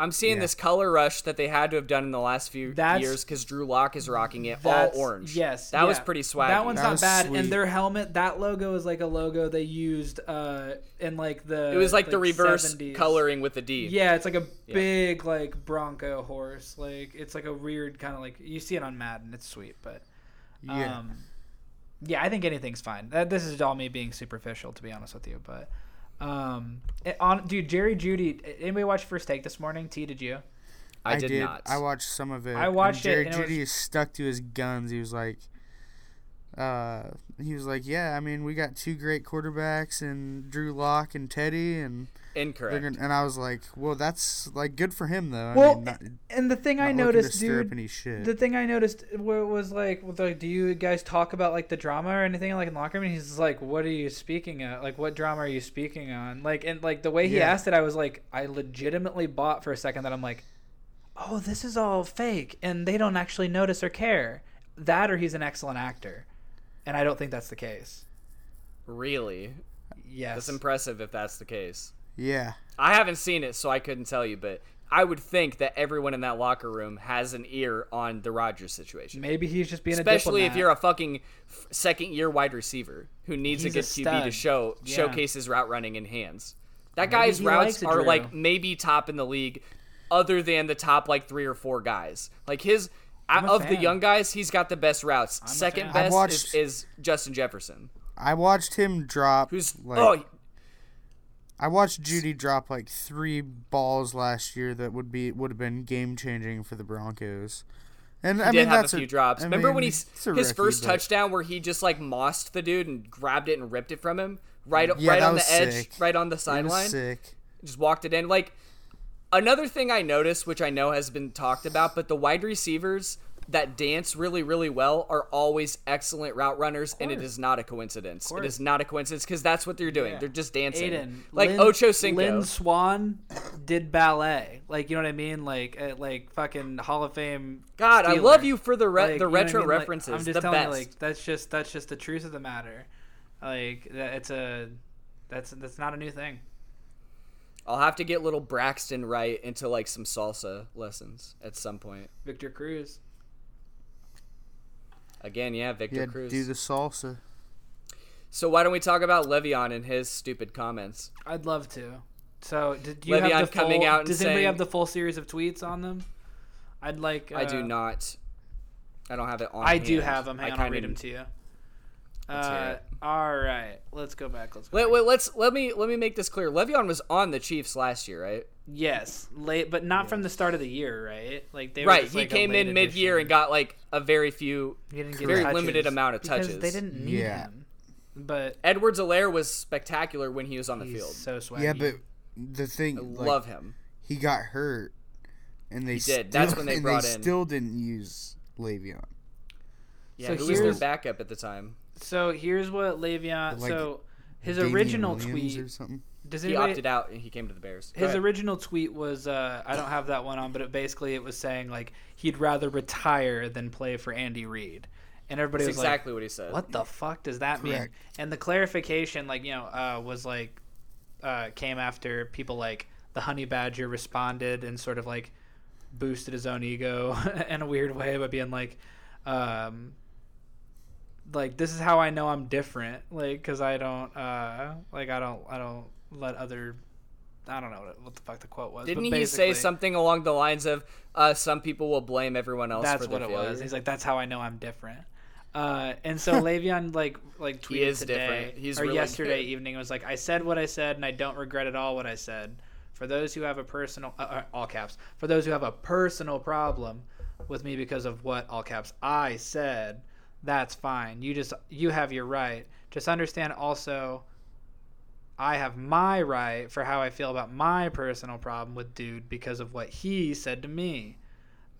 I'm seeing Yeah. this color rush that they had to have done in the last few That's- years because Drew Lock is rocking it all orange. Yes, that was pretty swag. That one's That not bad. sweet. And their helmet, that logo is like a logo they used uh in like the. it was like, the reverse 70s. coloring with the D. Yeah, it's like a Yeah. big like Bronco horse. Like it's like a weird kind of like you see it on Madden. It's sweet, but Yeah. um, yeah, I think anything's fine. That, this is all me being superficial, to be honest with you. But um, it, on dude, Jerry Jeudy. Anybody watch First Take this morning? T, did you? I, did, not. I watched some of it. I and watched it, Jerry Jeudy was- is stuck to his guns. He was like, uh, he was like, yeah. I mean, we got two great quarterbacks and Drew Lock and Teddy, and they're Incorrect. gonna, and I was like, well, that's like good for him though. I Well, mean, not, and the thing I not looking noticed, stir dude. any shit. The thing I noticed where it was like, was like, do you guys talk about like the drama or anything like in locker room? And he's like, what are you speaking at? Like, what drama are you speaking on? Like, and like the way he Yeah. asked it, I was like, I legitimately bought for a second that I'm like, oh, this is all fake, and they don't actually notice or care. That or he's an excellent actor, and I don't think that's the case. really? Yes, That's impressive if that's the case. Yeah, I haven't seen it, so I couldn't tell you, but I would think that everyone in that locker room has an ear on the Rodgers situation. maybe he's just being Especially a if you're a fucking second year wide receiver who needs He's a a good QB to show Yeah. showcase his route running in hands. That Maybe guy's routes it, are Drew. like maybe top in the league, other than the top like three or four guys. Like his I'm of the young guys, he's got the best routes. a Second best watched- is, is Justin Jefferson, I watched him drop. who's like, oh I watched Jeudy drop like three balls last year that would be would have been game changing for the Broncos. And I did mean have that's a few drops. I Remember when he his rookie, first but- touchdown where he just like mossed the dude and grabbed it and ripped it from him right Yeah, right on the edge, sick. right on the sideline. Sick. Just walked it in. Like another thing I noticed, which I know has been talked about, but the wide receivers that dance really, really well are always excellent route runners, and it is not a coincidence. It is not a coincidence because that's what they're doing. Yeah. They're just dancing, Aiden, like Lynn, Ocho Cinco. Lynn Swann did ballet. Like you know what I mean? Like uh, like fucking Hall of Fame. God, I love you for the re- Like, the know I retro mean? Like, references. I'm just the telling best. you, like that's just that's just the truth of the matter. Like it's a that's that's not a new thing. I'll have to get little Braxton right into like some salsa lessons at some point. Victor Cruz. Again, yeah, Victor Yeah, Cruz. do the salsa. So why don't we talk about Le'Veon and his stupid comments? I'd love to. So did you Le'Veon have the full, coming out and Does anybody saying- have the full series of tweets on them? I'd like. I do uh, not. I don't have it on. I do have them. Hang I on, I'll kinda- read them to you. Uh, all right, let's go back. Let's go. Wait, back. wait, let's let me let me make this clear. Le'Veon was on the Chiefs last year, right? Yes, late, but not from the start of the year, right? Like they were Right. just, He like, came in mid-year addition. and got like a very few. He didn't get very touches limited amount of because touches. They didn't need Yeah. him, but Edwards-Helaire was spectacular when he was on the field. so swaggy. Yeah, but the thing, I like, love him. he got hurt, and they He still, did. That's when they and brought they in- still didn't use Le'Veon. Yeah, So who was their backup at the time? so here's what Le'Veon. Like, so his Damien original Williams tweet. or something. Does he anybody- opted out and he came to the Bears. Go His ahead. original tweet was uh, I don't have that one on, but it basically it was saying like he'd rather retire than play for Andy Reid, and everybody That's was exactly what he said. "What the fuck does that mean?" And the clarification, like you know, uh, was like uh, came after people like the Honey Badger responded and sort of like boosted his own ego in a weird way by being like. Um, like this is how I know I'm different, like because I don't, uh, like I don't, I don't let other I don't know what, what the fuck the quote was. Didn't he say something along the lines of uh, "Some people will blame everyone else That's for what it failure"? was. He's like, that's how I know I'm different. Uh, and so Le'Veon like like tweeted He is today or really yesterday good. evening was like, I said what I said and I don't regret at all what I said. For those who have a personal uh, uh, all caps, for those who have a personal problem with me because of what all caps I said, that's fine. You just you have your right. Just understand also I have my right for how I feel about my personal problem with dude because of what he said to me.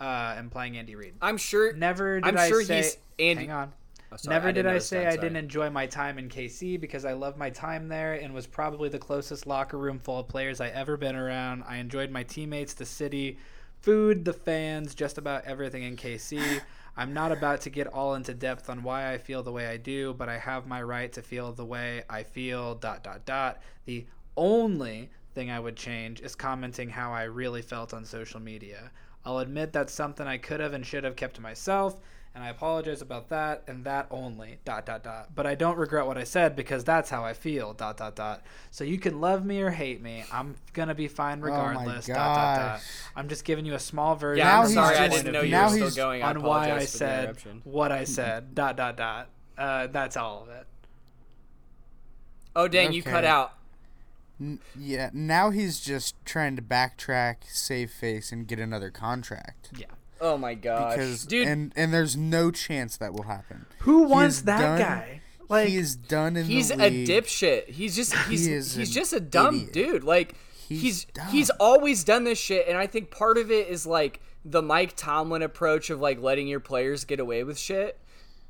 Uh, and playing Andy Reid. I'm sure. Never did I'm I sure say. he's Andy. Hang on. Oh, sorry, Never did didn't I say that, I didn't enjoy my time in KC because I love my time there and was probably the closest locker room full of players I ever been around. I enjoyed my teammates, the city, food, the fans, just about everything in KC. I'm not about to get all into depth on why I feel the way I do, but I have my right to feel the way I feel. Dot dot dot. The only thing I would change is commenting how I really felt on social media. I'll admit that's something I could have and should have kept to myself, and I apologize about that and that only. Dot dot dot. But I don't regret what I said because that's how I feel. Dot dot dot. So you can love me or hate me. I'm gonna be fine my regardless. dot dot dot. I'm just giving you a small version. Yeah, Now I'm he's sorry. I didn't know you were still he's going. I on why I apologize for the said what I said. Dot dot dot. Uh, that's all of it. Oh dang! You cut out. N- yeah, now he's just trying to backtrack, save face, and get another contract. Yeah. Oh my gosh, Because dude. and and there's no chance that will happen. Who He wants that done- guy? Like he is done in he's the a league. dipshit. He's just he's He is he's just a dumb idiot. dude. Like He's he's he's always done this shit, and I think part of it is like the Mike Tomlin approach of like letting your players get away with shit,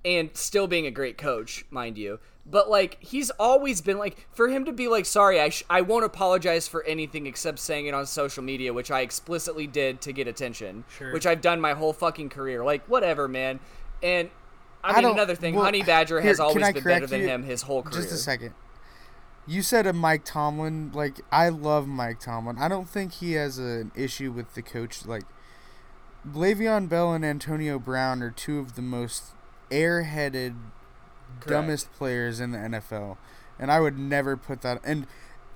and still being a great coach, mind you. But like he's always been like for him to be like sorry I sh- I won't apologize for anything except saying it on social media which I explicitly did to get attention Sure. which I've done my whole fucking career like whatever man and I I mean don't- another thing well, Honey Badger here, has always been better than you? him his whole career Just a second. You said a Mike Tomlin. Like I love Mike Tomlin. I don't think he has an issue with the coach. Like Le'Veon Bell and Antonio Brown are two of the most airheaded, dumbest players in the NFL, and I would never put that. And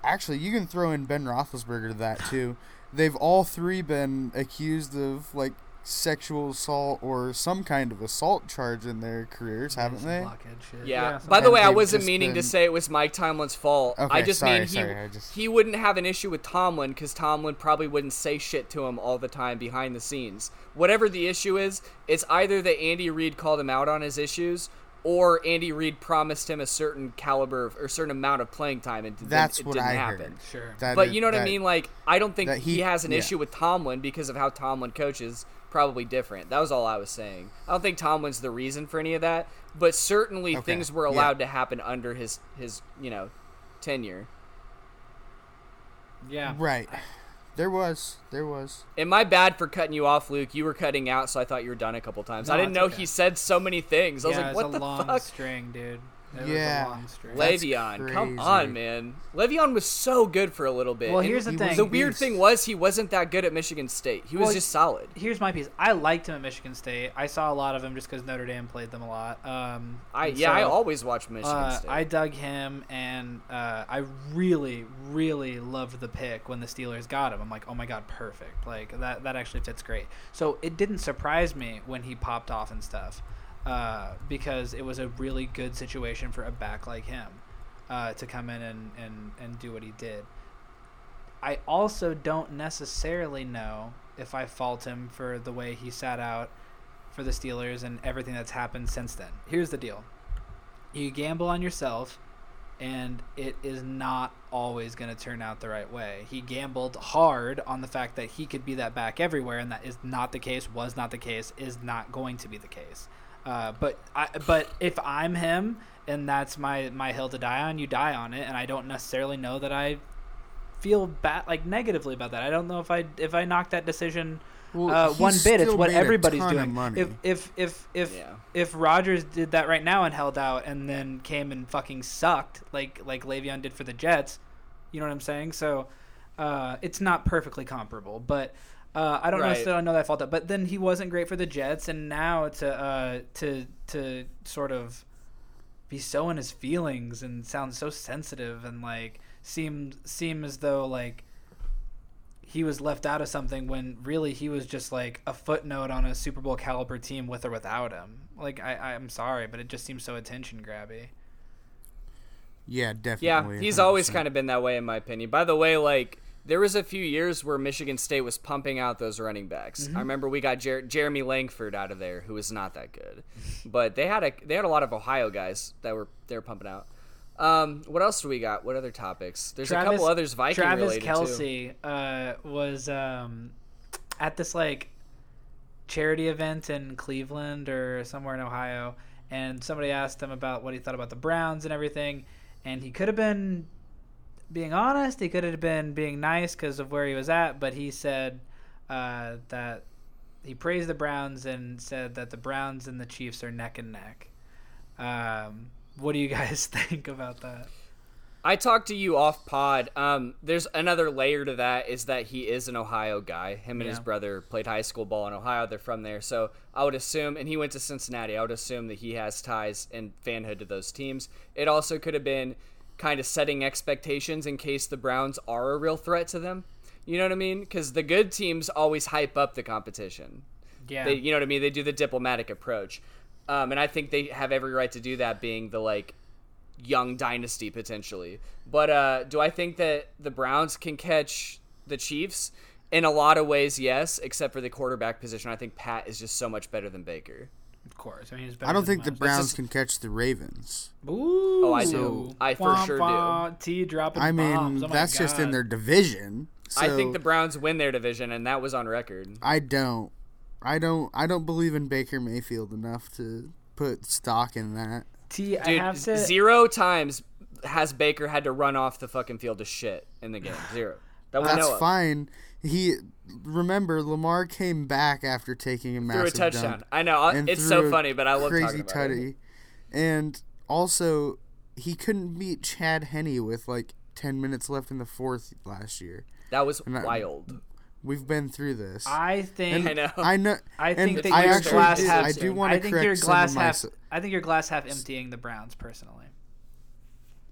actually, you can throw in Ben Roethlisberger to that too. They've all three been accused of like sexual assault or some kind of assault charge in their careers, haven't they? blockhead shit. Yeah. By the And way, I wasn't just meaning to say it was Mike Tomlin's fault. I Okay, just sorry, mean he sorry, I just- he wouldn't have an issue with Tomlin because Tomlin probably wouldn't say shit to him all the time behind the scenes. Whatever the issue is, it's either that Andy Reid called him out on his issues, or Andy Reid promised him a certain caliber of, or certain amount of playing time, and then That's it what didn't I happen. heard. Sure. That But is- you know what I mean? Like, I don't think he, he- has an yeah. issue with Tomlin because of how Tomlin coaches. Probably different. That was all I was saying. I don't think Tomlin's the reason for any of that, but certainly Okay, things were yeah. allowed to happen under his his you know tenure. yeah. Right. There was. There was. Am I bad for cutting you off, Luke? You were cutting out, so I thought you were done a couple times. No, I didn't know okay. he said so many things. I was yeah, like, it's what a the long fuck? string, dude. It Yeah. was a long string. That's Le'Veon, come on, man. Le'Veon was so good for a little bit. Well, And here's the he thing. the weird thing was he wasn't that good at Michigan State. He was Well, just solid. Here's my piece. I liked him at Michigan State. I saw a lot of him just because Notre Dame played them a lot. Um, I and yeah, I always watched Michigan uh, State. I dug him, and uh, I really, really loved the pick when the Steelers got him. I'm like, oh my god, perfect! Like that. That actually fits great. So it didn't surprise me when he popped off and stuff, uh, because it was a really good situation for a back like him uh, to come in and, and, and do what he did. I also don't necessarily know if I fault him for the way he sat out for the Steelers and everything that's happened since then. Here's the deal you gamble on yourself, and it is not always going to turn out the right way. He gambled hard on the fact that he could be that back everywhere, and that is not the case, was not the case, is not going to be the case. Uh, but I, but if I'm him and that's my my hill to die on, you die on it, and I don't necessarily know that I feel bad like negatively about that. I don't know if I if I knocked that decision Well, uh, one bit. It's what everybody's doing. money. If if if if Yeah. if Rodgers did that right now and held out and then came and fucking sucked like like Le'Veon did for the Jets, you know what I'm saying? So uh, it's not perfectly comparable, but. Uh, I don't Right. necessarily know that I fault that, but then he wasn't great for the Jets, and now to uh, to to sort of be so in his feelings and sound so sensitive and like seem seem as though like he was left out of something when really he was just like a footnote on a Super Bowl caliber team with or without him. Like I, I'm sorry, but it just seems so attention grabby. yeah, definitely. Yeah, he's always 100%. kind of been that way in my opinion. By the way, like there was a few years where Michigan State was pumping out those running backs. I remember we got Jer- Jeremy Langford out of there, who was not that good, but they had a they had a lot of Ohio guys that were they were pumping out. Um, what else do we got? What other topics? There's a couple others Viking Travis related too. Kelce uh, was um, at this like charity event in Cleveland or somewhere in Ohio, and somebody asked him about what he thought about the Browns and everything, and he could have been being honest. He could have been being nice because of where he was at, but he said uh, that he praised the Browns and said that the Browns and the Chiefs are neck and neck. Um, what do you guys think about that? I talked to you off pod. Um, there's another layer to that is that he is an Ohio guy. Him and his brother played high school ball in Ohio. They're from there, so I would assume, and he went to Cincinnati. I would assume that he has ties and fanhood to those teams. It also could have been kind of setting expectations in case the Browns are a real threat to them. You know what I mean? Because the good teams always hype up the competition. Yeah, They, you know what I mean? They do the diplomatic approach, um, and I think they have every right to do that, being the like young dynasty potentially. But uh, do I think that the Browns can catch the Chiefs? In a lot of ways, yes, except for the quarterback position. I think Pat is just so much better than Baker. Of course. I mean, he's better I don't think the most. Browns just- can catch the Ravens. Ooh. Oh, I do. I for sure do. T dropping I mean, bombs. Oh my that's just in their division. I think the Browns win their division, and that was on record. I don't. I don't. I don't believe in Baker Mayfield enough to put stock in that. T. I Dude, have to. zero times has Baker had to run off the fucking field to shit in the game. Zero. That we That's know fine. He remember Lamar came back after taking a massive Threw a massive touchdown. dump I know. Uh, and It's so funny, but I love crazy talking about tutty. it. And also, he couldn't beat Chad Henne with like ten minutes left in the fourth last year. That was I- wild. We've been through this. I think. I know. I know. I think that I your actually glass half. I do want I to think correct your some glass of my. half. s- I think your glass half emptying the Browns personally.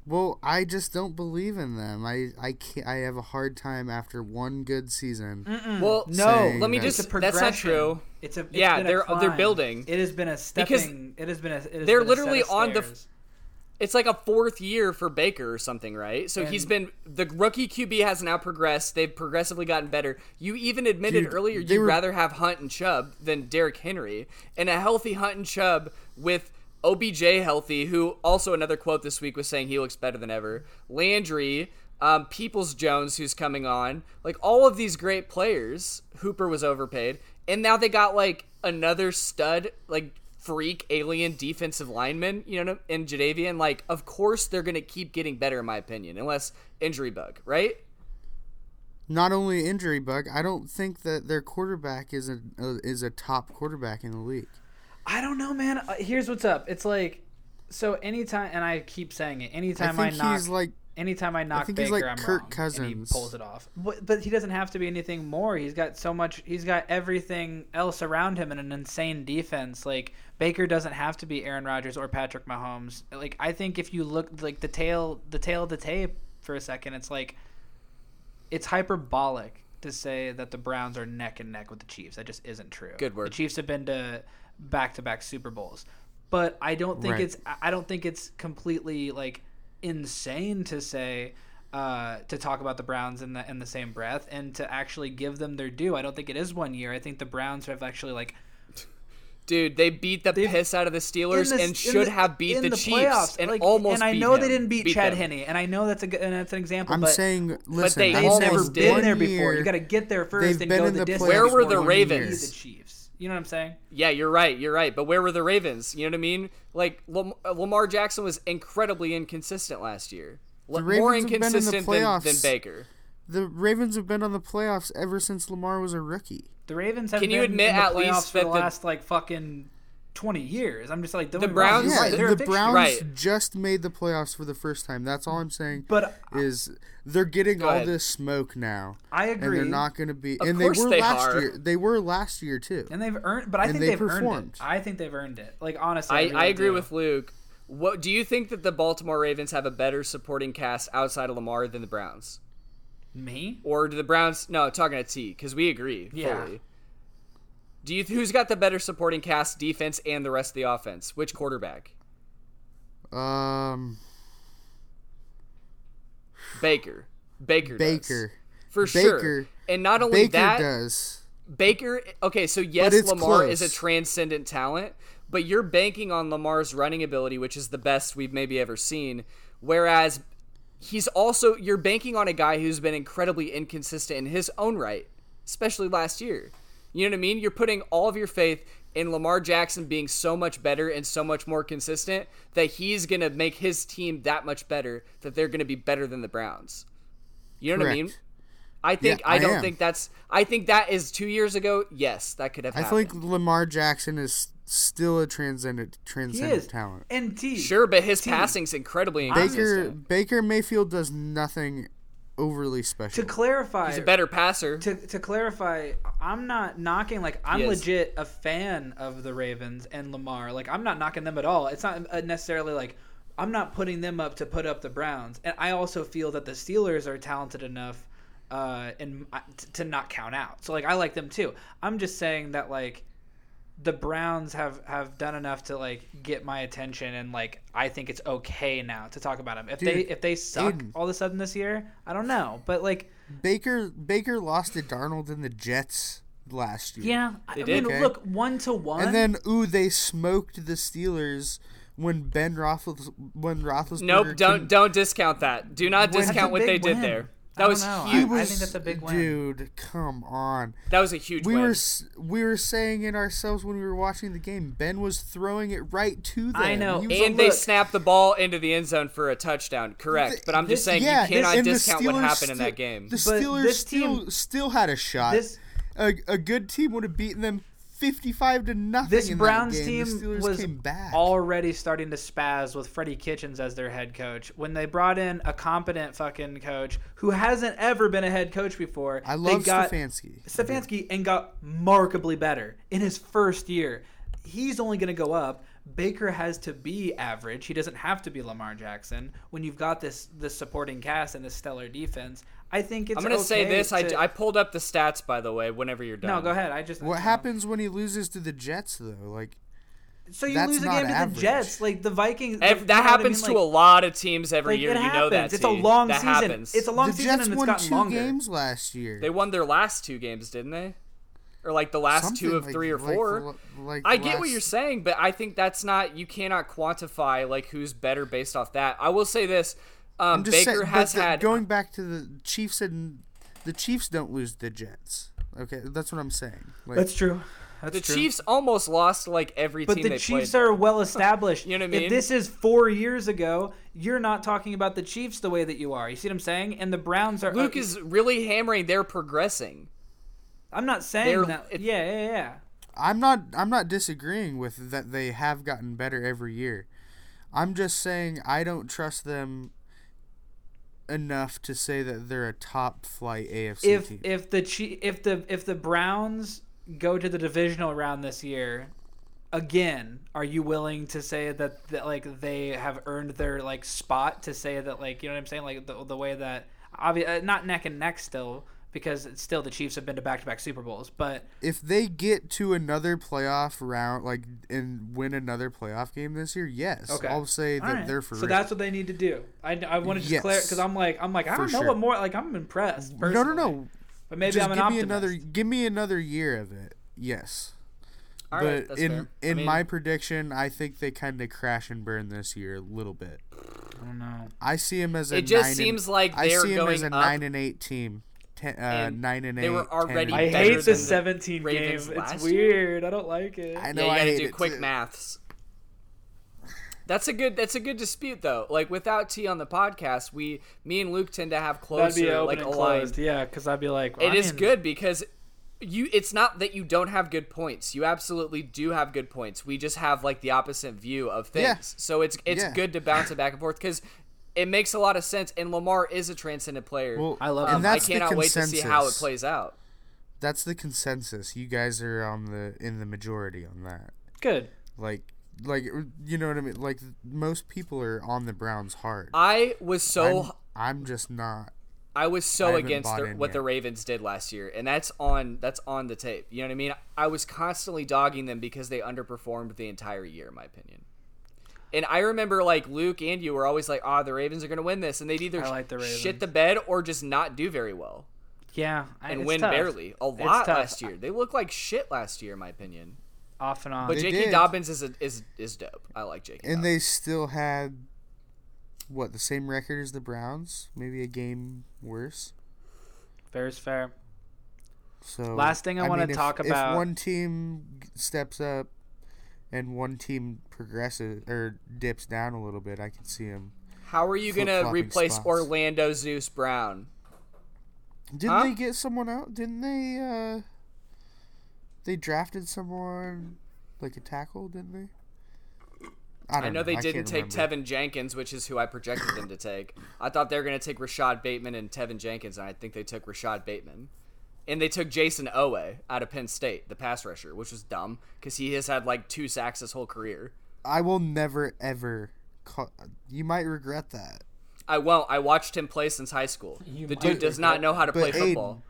Well, I just don't believe in them. I I can't, I have a hard time after one good season. Well, No, let me that- It's a just. That's not true. It's a. it's Yeah, been they're- they're building. It has been a Because stepping. it has been a. It has they're been a set literally of on the- It's like a fourth year for Baker or something, right? So he's been the rookie QB has now progressed. They've progressively gotten better. You even admitted Dude, earlier you'd were- rather have Hunt and Chubb than Derrick Henry, and a healthy Hunt and Chubb with OBJ healthy, who also another quote this week was saying he looks better than ever. Landry, um, Peoples Jones, who's coming on, like all of these great players. Hooper was overpaid, and now they got like another stud, like freak alien defensive lineman, you know, in Jadeveon. Like, of course they're gonna keep getting better, in my opinion, unless injury bug, right? Not only injury bug, I don't think that their quarterback is a is a top quarterback in the league. I don't know, man. Uh, here's what's up. It's like, so anytime, and I keep saying it. Anytime I I, knock, he's like anytime I knock think Baker, he's like I'm Kirk wrong, Cousins. and he pulls it off. But, but he doesn't have to be anything more. He's got so much. He's got everything else around him and an insane defense. Like Baker doesn't have to be Aaron Rodgers or Patrick Mahomes. Like I think if you look like the tail, the tail of the tape for a second, it's like it's hyperbolic to say that the Browns are neck and neck with the Chiefs. That just isn't true. Good word. The Chiefs have been to back-to-back Super Bowls, but I don't think Right. it's I don't think it's completely like insane to say uh, to talk about the Browns in the in the same breath and to actually give them their due. I don't think it is one year. I think the Browns have actually like Dude, they beat the piss out of the Steelers in the- and should the- have beat the, the Chiefs playoffs, and like, almost. And I beat know them. they didn't beat, Chad them. Henne, and I know that's a good, and that's an example. I'm but saying, listen, they they've never been there before. year- You got to get there first they've and been go in the the distance. Where were the Ravens? The Chiefs. You know what I'm saying? Yeah, you're right. You're right. But where were the Ravens? You know what I mean? Like Lam- Lamar Jackson was incredibly inconsistent last year. L- The More Ravens have been in the inconsistent than, playoffs. than Baker. The Ravens have been on the playoffs ever since Lamar was a rookie. The Ravens have Can been you admit in the at playoffs least for the that the- last like fucking twenty years. I'm just like The get me wrong, Browns- Yeah, right, they're the fixture. Browns Right. just made the playoffs for the first time. That's all I'm saying. But is they're getting all ahead. this smoke now, I and agree. they're not going to be. Of and course they were they last are. year. They were last year too. and they've earned, but I And think they they've earned it. I think they've earned it. Like honestly, I, really I agree do. with Luke. What do you think that the Baltimore Ravens have a better supporting cast outside of Lamar than the Browns? me. Or do the Browns? No, talking to T because we agree Yeah. fully. Do you who's got the better supporting cast, defense, and the rest of the offense? Which quarterback? Um, Baker. Baker. does. Baker. for Baker- sure. And not only Baker that, does. Baker. Okay, so yes, Lamar is a transcendent talent, but you're banking on Lamar's running ability, which is the best we've maybe ever seen. Whereas he's also you're banking on a guy who's been incredibly inconsistent in his own right, especially last year. You know what I mean? You're putting all of your faith in Lamar Jackson being so much better and so much more consistent that he's going to make his team that much better that they're going to be better than the Browns. You know what I mean? I think Yeah, I I don't am. think that's I think that is 2 years ago. Yes, that could have happened. I happened. think Lamar Jackson is still a transcendent transcendent talent. And T. Sure, but his T. passing's incredibly Baker inconsistent. Baker Mayfield does nothing overly special. To clarify, He's a better passer. to, to clarify, I'm not knocking. Like I'm legit a fan of the Ravens and Lamar. Like I'm not knocking them at all. It's not uh, necessarily like I'm not putting them up to put up the Browns. And I also feel that the Steelers are talented enough, uh, and uh, t- to not count out. So like I like them too. I'm just saying that like the Browns have have done enough to like get my attention and like I think it's okay now to talk about them. If they if they suck Aiden. all of a sudden this year, I don't know. But like Baker Baker lost to Darnold in the Jets last year. Yeah, They I did. mean, Okay. look, one to one. And then ooh, they smoked the Steelers when Ben Roethlis when Roethlisberger. Nope, don't couldn't- don't discount that. Do not discount what they big did there. I That was know. Huge. I was, think that's a big win. Dude, come on. That was a huge We win. were we were saying it ourselves when we were watching the game. Ben was throwing it right to them. I know, and on they the- snapped the ball into the end zone for a touchdown. Correct. Th- But I'm just saying yeah, you cannot and discount what Steelers happened in that game. The Steelers this still team- still had a shot. This- a, a good team would have beaten them fifty-five to nothing. This Browns team was already starting to spaz with Freddie Kitchens as their head coach. When they brought in a competent fucking coach who hasn't ever been a head coach before, I they love got Stefanski. Stefanski and got markedly better in his first year. He's only going to go up. Baker has to be average. He doesn't have to be Lamar Jackson. When you've got this this supporting cast and this stellar defense, I think it's. I'm gonna say this. I, to- I pulled up the stats by the way. Whenever you're done. no, go ahead. I just What no. happens when he loses to the Jets though? Like So you That's lose a not game to average. the Jets, like the Vikings. Ev- you know that what I happens mean? to a lot of teams every like, year. it You know that. happens. It's a long that season. Happens. It's a long the season Jets and it's won gotten two longer. games last year. They won their last two games, didn't they? Or like the last two of like- three or four. l- like I get what you're saying, but I think that's not. You cannot quantify like who's better based off that. I will say this: um, I'm just Baker saying, but has the- had going back to the Chiefs and the Chiefs don't lose the Jets. Okay, that's what I'm saying. Like, That's true. That's the true. Chiefs almost lost like every But team the they Chiefs played. are well established. You know what I mean? If this is four years ago, you're not talking about the Chiefs the way that you are. You see what I'm saying? And the Browns are. Luke uh, is really hammering. They're progressing. I'm not saying they're- that. it- yeah, yeah, yeah. I'm not I'm not disagreeing with that they have gotten better every year. I'm just saying I don't trust them enough to say that they're a top flight AFC If team. if the Chi- if the if the Browns go to the divisional round this year, again, are you willing to say that, that like they have earned their like spot to say that like you know what I'm saying like the, the way that obvi- uh, not neck and neck still because it's still the Chiefs have been to back to back Super Bowls, but if they get to another playoff round like and win another playoff game this year, yes. Okay. I'll say that All right. they're for real. so real. that's what they need to do. I, I want to just Yes. clear because I'm like I'm like I For don't know sure. what more like I'm impressed. no, no, no. But maybe Just I'm an give optimist. me another give me another year of it. Yes. All but right, in fair. I in mean, my prediction, I think they kind of crash and burn this year a little bit. I don't know. I see him as a It just nine seems and, like I they're see him as a up, nine and eight team. Ten, uh, and nine and eight. they were already I hate the the 17 Ravens game. last It's year. weird. I don't like it. I know. yeah, know you I gotta hate do it quick too. maths. That's a good. That's a good dispute though. Like without T on the podcast, we, me and Luke tend to have That'd closer, be open like and aligned. closed. Yeah, because I'd be like, It I is mean, good because you. It's not that you don't have good points. You absolutely do have good points. We just have like the opposite view of things. Yeah. So it's it's Yeah. good to bounce it back and forth because it makes a lot of sense. And Lamar is a transcendent player. Well, I love Um, him. and I that's the cannot wait to see how it plays out. That's the consensus. You guys are on the in the majority on that. Good. Like, like you know what I mean. Like most people are on the Browns hard. I was so I'm, I'm just not. I was so haven't against the, what yet. the Ravens did last year, and that's on that's on the tape. You know what I mean? I was constantly dogging them because they underperformed the entire year, in my opinion. And I remember like Luke and you were always like, "Ah, the Ravens are going to win this," and they'd either like the shit the bed or just not do very well Yeah, I- and win tough. barely. A lot last year. They looked like shit last year, in my opinion. Off and on. But J.K. Dobbins is a, is is dope. I like J.K. And Dobbins. they still had what the same record as the Browns, maybe a game worse. Fair is fair. So Last thing I wanna mean, if- talk about- If one team steps up and one team progresses or dips down a little bit, I can see him. How are you going to replace spots. Orlando Zeus Brown? Didn't Huh? they get someone out? Didn't they? uh They drafted someone like a tackle, didn't they? I, don't know they I didn't take remember. Teven Jenkins, which is who I projected them to take. I thought they were going to take Rashod Bateman and Teven Jenkins, and I think they took Rashod Bateman. And they took Jayson Oweh out of Penn State, the pass rusher, which was dumb because he has had like two sacks his whole career. I will never ever. Call, you might regret that. I won't. I watched him play since high school. You the dude does not know how to But play Aiden- football.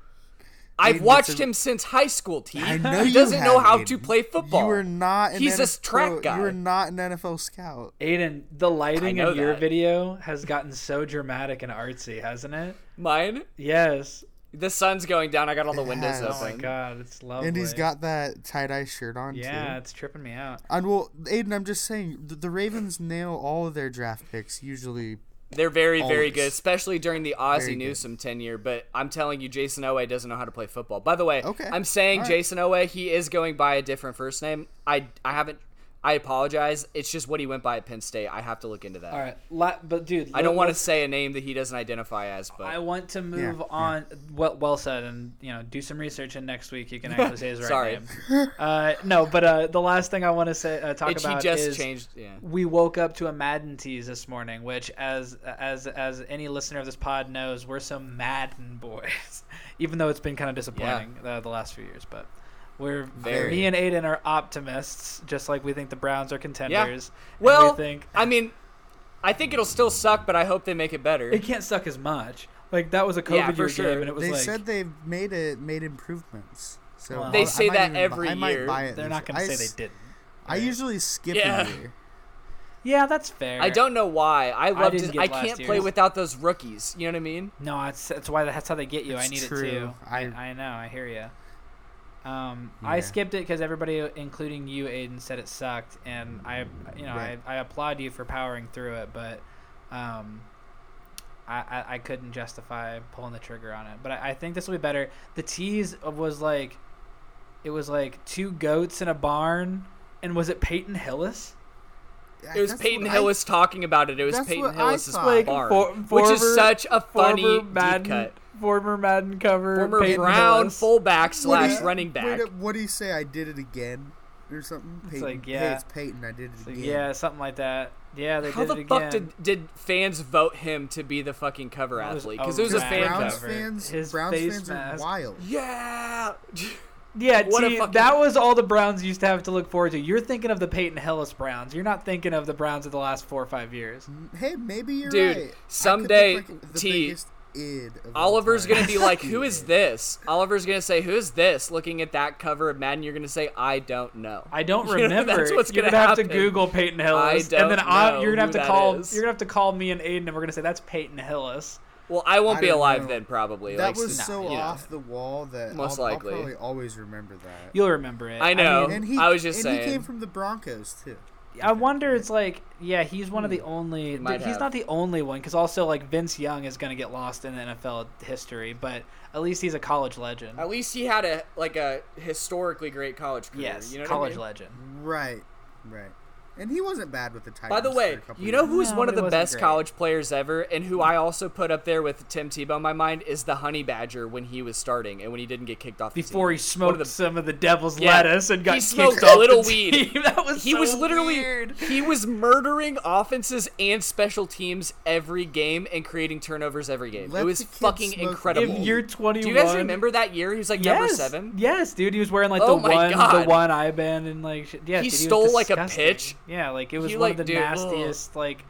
I've Aiden, watched a- him since high school, T. I know he you doesn't know how Aiden. to play football. You are not. An He's a NFL track guy. You are not an NFL scout. Aiden, the lighting know in your video has gotten so dramatic and artsy, hasn't it? Mine. Yes. The sun's going down. I got all the It windows has. Oh my god, it's lovely. And he's got that tie dye shirt on Yeah, too. it's tripping me out. And well, Aiden, I'm just saying the, the Ravens nail all of their draft picks usually. They're very, very good, especially during the Ozzie Very. Newsome tenure. But I'm telling you, Jayson Oweh doesn't know how to play football. By the way, Okay. I'm saying All right. Jayson Oweh, he is going by a different first name. I, I haven't. I apologize. It's just what he went by at Penn State. I have to look into that. All right, la- but dude, I don't want to say a name that he doesn't identify as, but I want to move yeah. on. Well, well said, and you know, do some research, and next week you can actually say his right Sorry. name. Uh, no, but uh, the last thing I want to say, uh, talk it, he about just is changed. Yeah. we woke up to a Madden tease this morning, which, as as as any listener of this pod knows, we're some Madden boys. Even though it's been kind of disappointing uh, the last few years, but we're Very. me and Aiden are optimists, just like we think the Browns are contenders. and Well, we think I mean, I think it'll still suck, but I hope they make it better. it can't suck as much. Like that was a COVID Yeah, year sure. game, and it was They like said they've made it made improvements. So Well, They I'll- say might that even bu- every I might year. buy it they're not going to say s- they didn't. I usually skip Yeah. a year. Yeah, that's fair. I don't know why. I love didn't to. get I can't play without those rookies. You know what I mean? No, that's that's why that's how they get you. I need true. it too. I, I- I know. I hear you. Um, I skipped it because everybody, including you, Aiden, said it sucked, and I, you know, Right. I, I applaud you for powering through it, but, um, I, I, I couldn't justify pulling the trigger on it. But I, I think this will be better. The tease was like, it was like two goats in a barn, and was it Peyton Hillis? It was Peyton what I- Hillis talking about it. It was Peyton what I Hillis's thought. Like, barn, for- which is such a funny former deep Madden, cut. former Madden cover, Former Peyton Brown Hillis. fullback slash you- running back. What, what do you say? I did it again, or something? It's Peyton, like, Hey, yeah. it's Peyton. I did it It's like, again. yeah, something like that. Yeah, they How did the it fuck again. did did fans vote him to be the fucking cover It was athlete? Because it was a a fan Browns cover. fans. His Browns face fans mask. are wild. Yeah. Yeah, What see, fucking- that was all the Browns used to have to look forward to. You're thinking of the Peyton Hillis Browns. You're not thinking of the Browns of the last four or five years. Hey, maybe you're Dude, right. I someday, look like the T, biggest id of all Oliver's gonna be like, "Who is this?" Oliver's gonna say, "Who's this?" Looking at that cover of Madden, you're gonna say, "I don't know." I don't You know, remember. that's what's you're gonna gonna have to. Google Peyton Hillis, don't and then I, you're gonna have to call. is. You're gonna have to call me and Aiden, and we're gonna say that's Peyton Hillis. Well, I won't I be alive know. then, probably. That like, was s- so you know. off the wall that Most I'll, likely. I'll probably always remember that. You'll remember it. I know. mean, and he, I was just and saying. he came from the Broncos too. I wonder. It's like, yeah, he's one of the only. Hmm. Might he's have. not the only one, because also like Vince Young is gonna get lost in NFL history, but at least he's a college legend. At least he had a like a historically great college career. yes, you know what college I mean? legend. Right, right. And he wasn't bad with the Titans. By the way, you know years. who's No, one of the best great. college players ever, and who I also put up there with Tim Tebow in my mind is the Honey Badger when he was starting and when he didn't get kicked off. The Before he smoked of the- some of the devil's Yeah. lettuce and got He smoked a little weed. team. That was he so was literally weird. he was murdering offenses and special teams every game and creating turnovers every game. Let it was fucking smoke incredible. If you're 21, Do you guys remember that year? He was like yes, number seven. Yes, dude. He was wearing like Oh the my one, God. the one eye band and like shit. Yeah, He dude, was stole, like, a pitch. Yeah, like it was He, one like, of the dude, ugh. nastiest like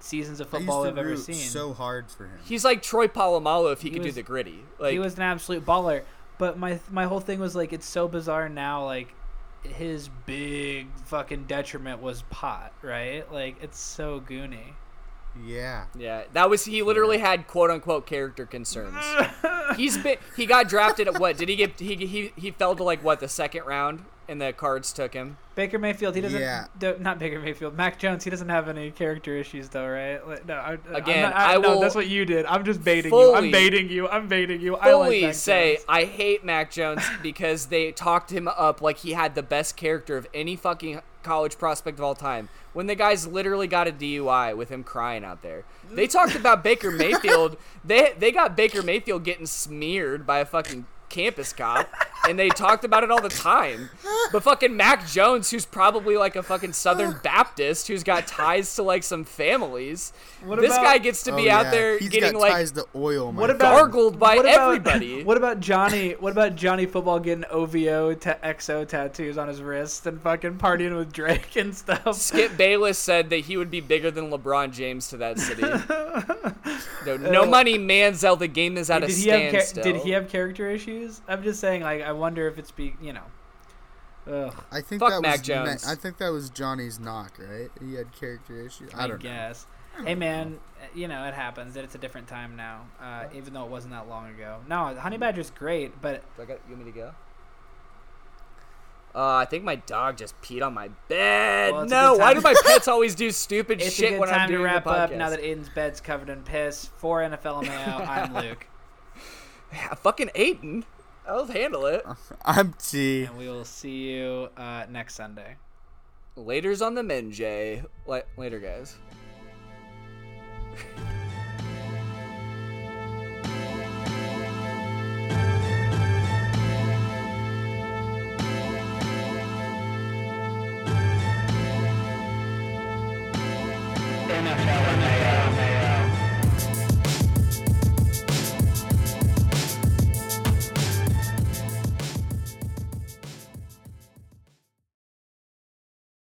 seasons of I used football to I've ever seen. so hard for him. He's like Troy Polamalu if he, He could was- do the gritty. Like he was an absolute baller. But my my whole thing was like it's so bizarre now. Like his big fucking detriment was pot, right? Like it's so goony. Yeah. Yeah, that was he. Literally had quote unquote character concerns. He's been he got drafted at what? Did he get he he he fell to like what the second round and the cards took him. Baker Mayfield, he doesn't. Yeah. do- not Baker Mayfield. Mac Jones, he doesn't have any character issues though, right? Like, no, I, I'm Again, not- I no, will that's what you did. I'm just baiting you. I'm baiting you. I'm baiting you. I like Fully Mac say Jones. I hate Mac Jones because they talked him up like he had the best character of any fucking college prospect of all time. When the guy's literally got a DUI with him crying out there. They talked about Baker Mayfield. They they got Baker Mayfield getting smeared by a fucking campus cop and they talked about it all the time. But fucking Mac Jones, who's probably like a fucking Southern Baptist who's got ties to like some families. What this about- guy gets to Oh, be out yeah. there He's getting got like ties to oil. What friend. about gargled by what about, everybody. What about Johnny? What about Johnny Football getting OVO ta- XO tattoos on his wrist and fucking partying with Drake and stuff? Skip Bayless said that he would be bigger than LeBron James to that city. no, no uh, money, Manziel. The game is at a did he have cha- standstill. did he have character issues? I'm just saying, like, I wonder if it's be you know. Ugh, I think Fuck that Mac was Jones. I think that was Johnny's knock, right? He had character issues. I I, don't know. guess. Hey man, you know it happens. It's a different time now. Uh, even though it wasn't that long ago. No, Honey Badger's great, but Do I got, you want me to go? Uh, I think my dog just peed on my bed. Well, no, why do my pets always do stupid it's shit a good when I'm time to doing wrap the up podcast? now that Aiden's bed's covered in piss. For NFL Mayo, I'm Luke, Yeah, fucking Aiden. I'll handle it. I'm T. and we will see you uh, next Sunday. Later's on the men, Jay. La- later, guys.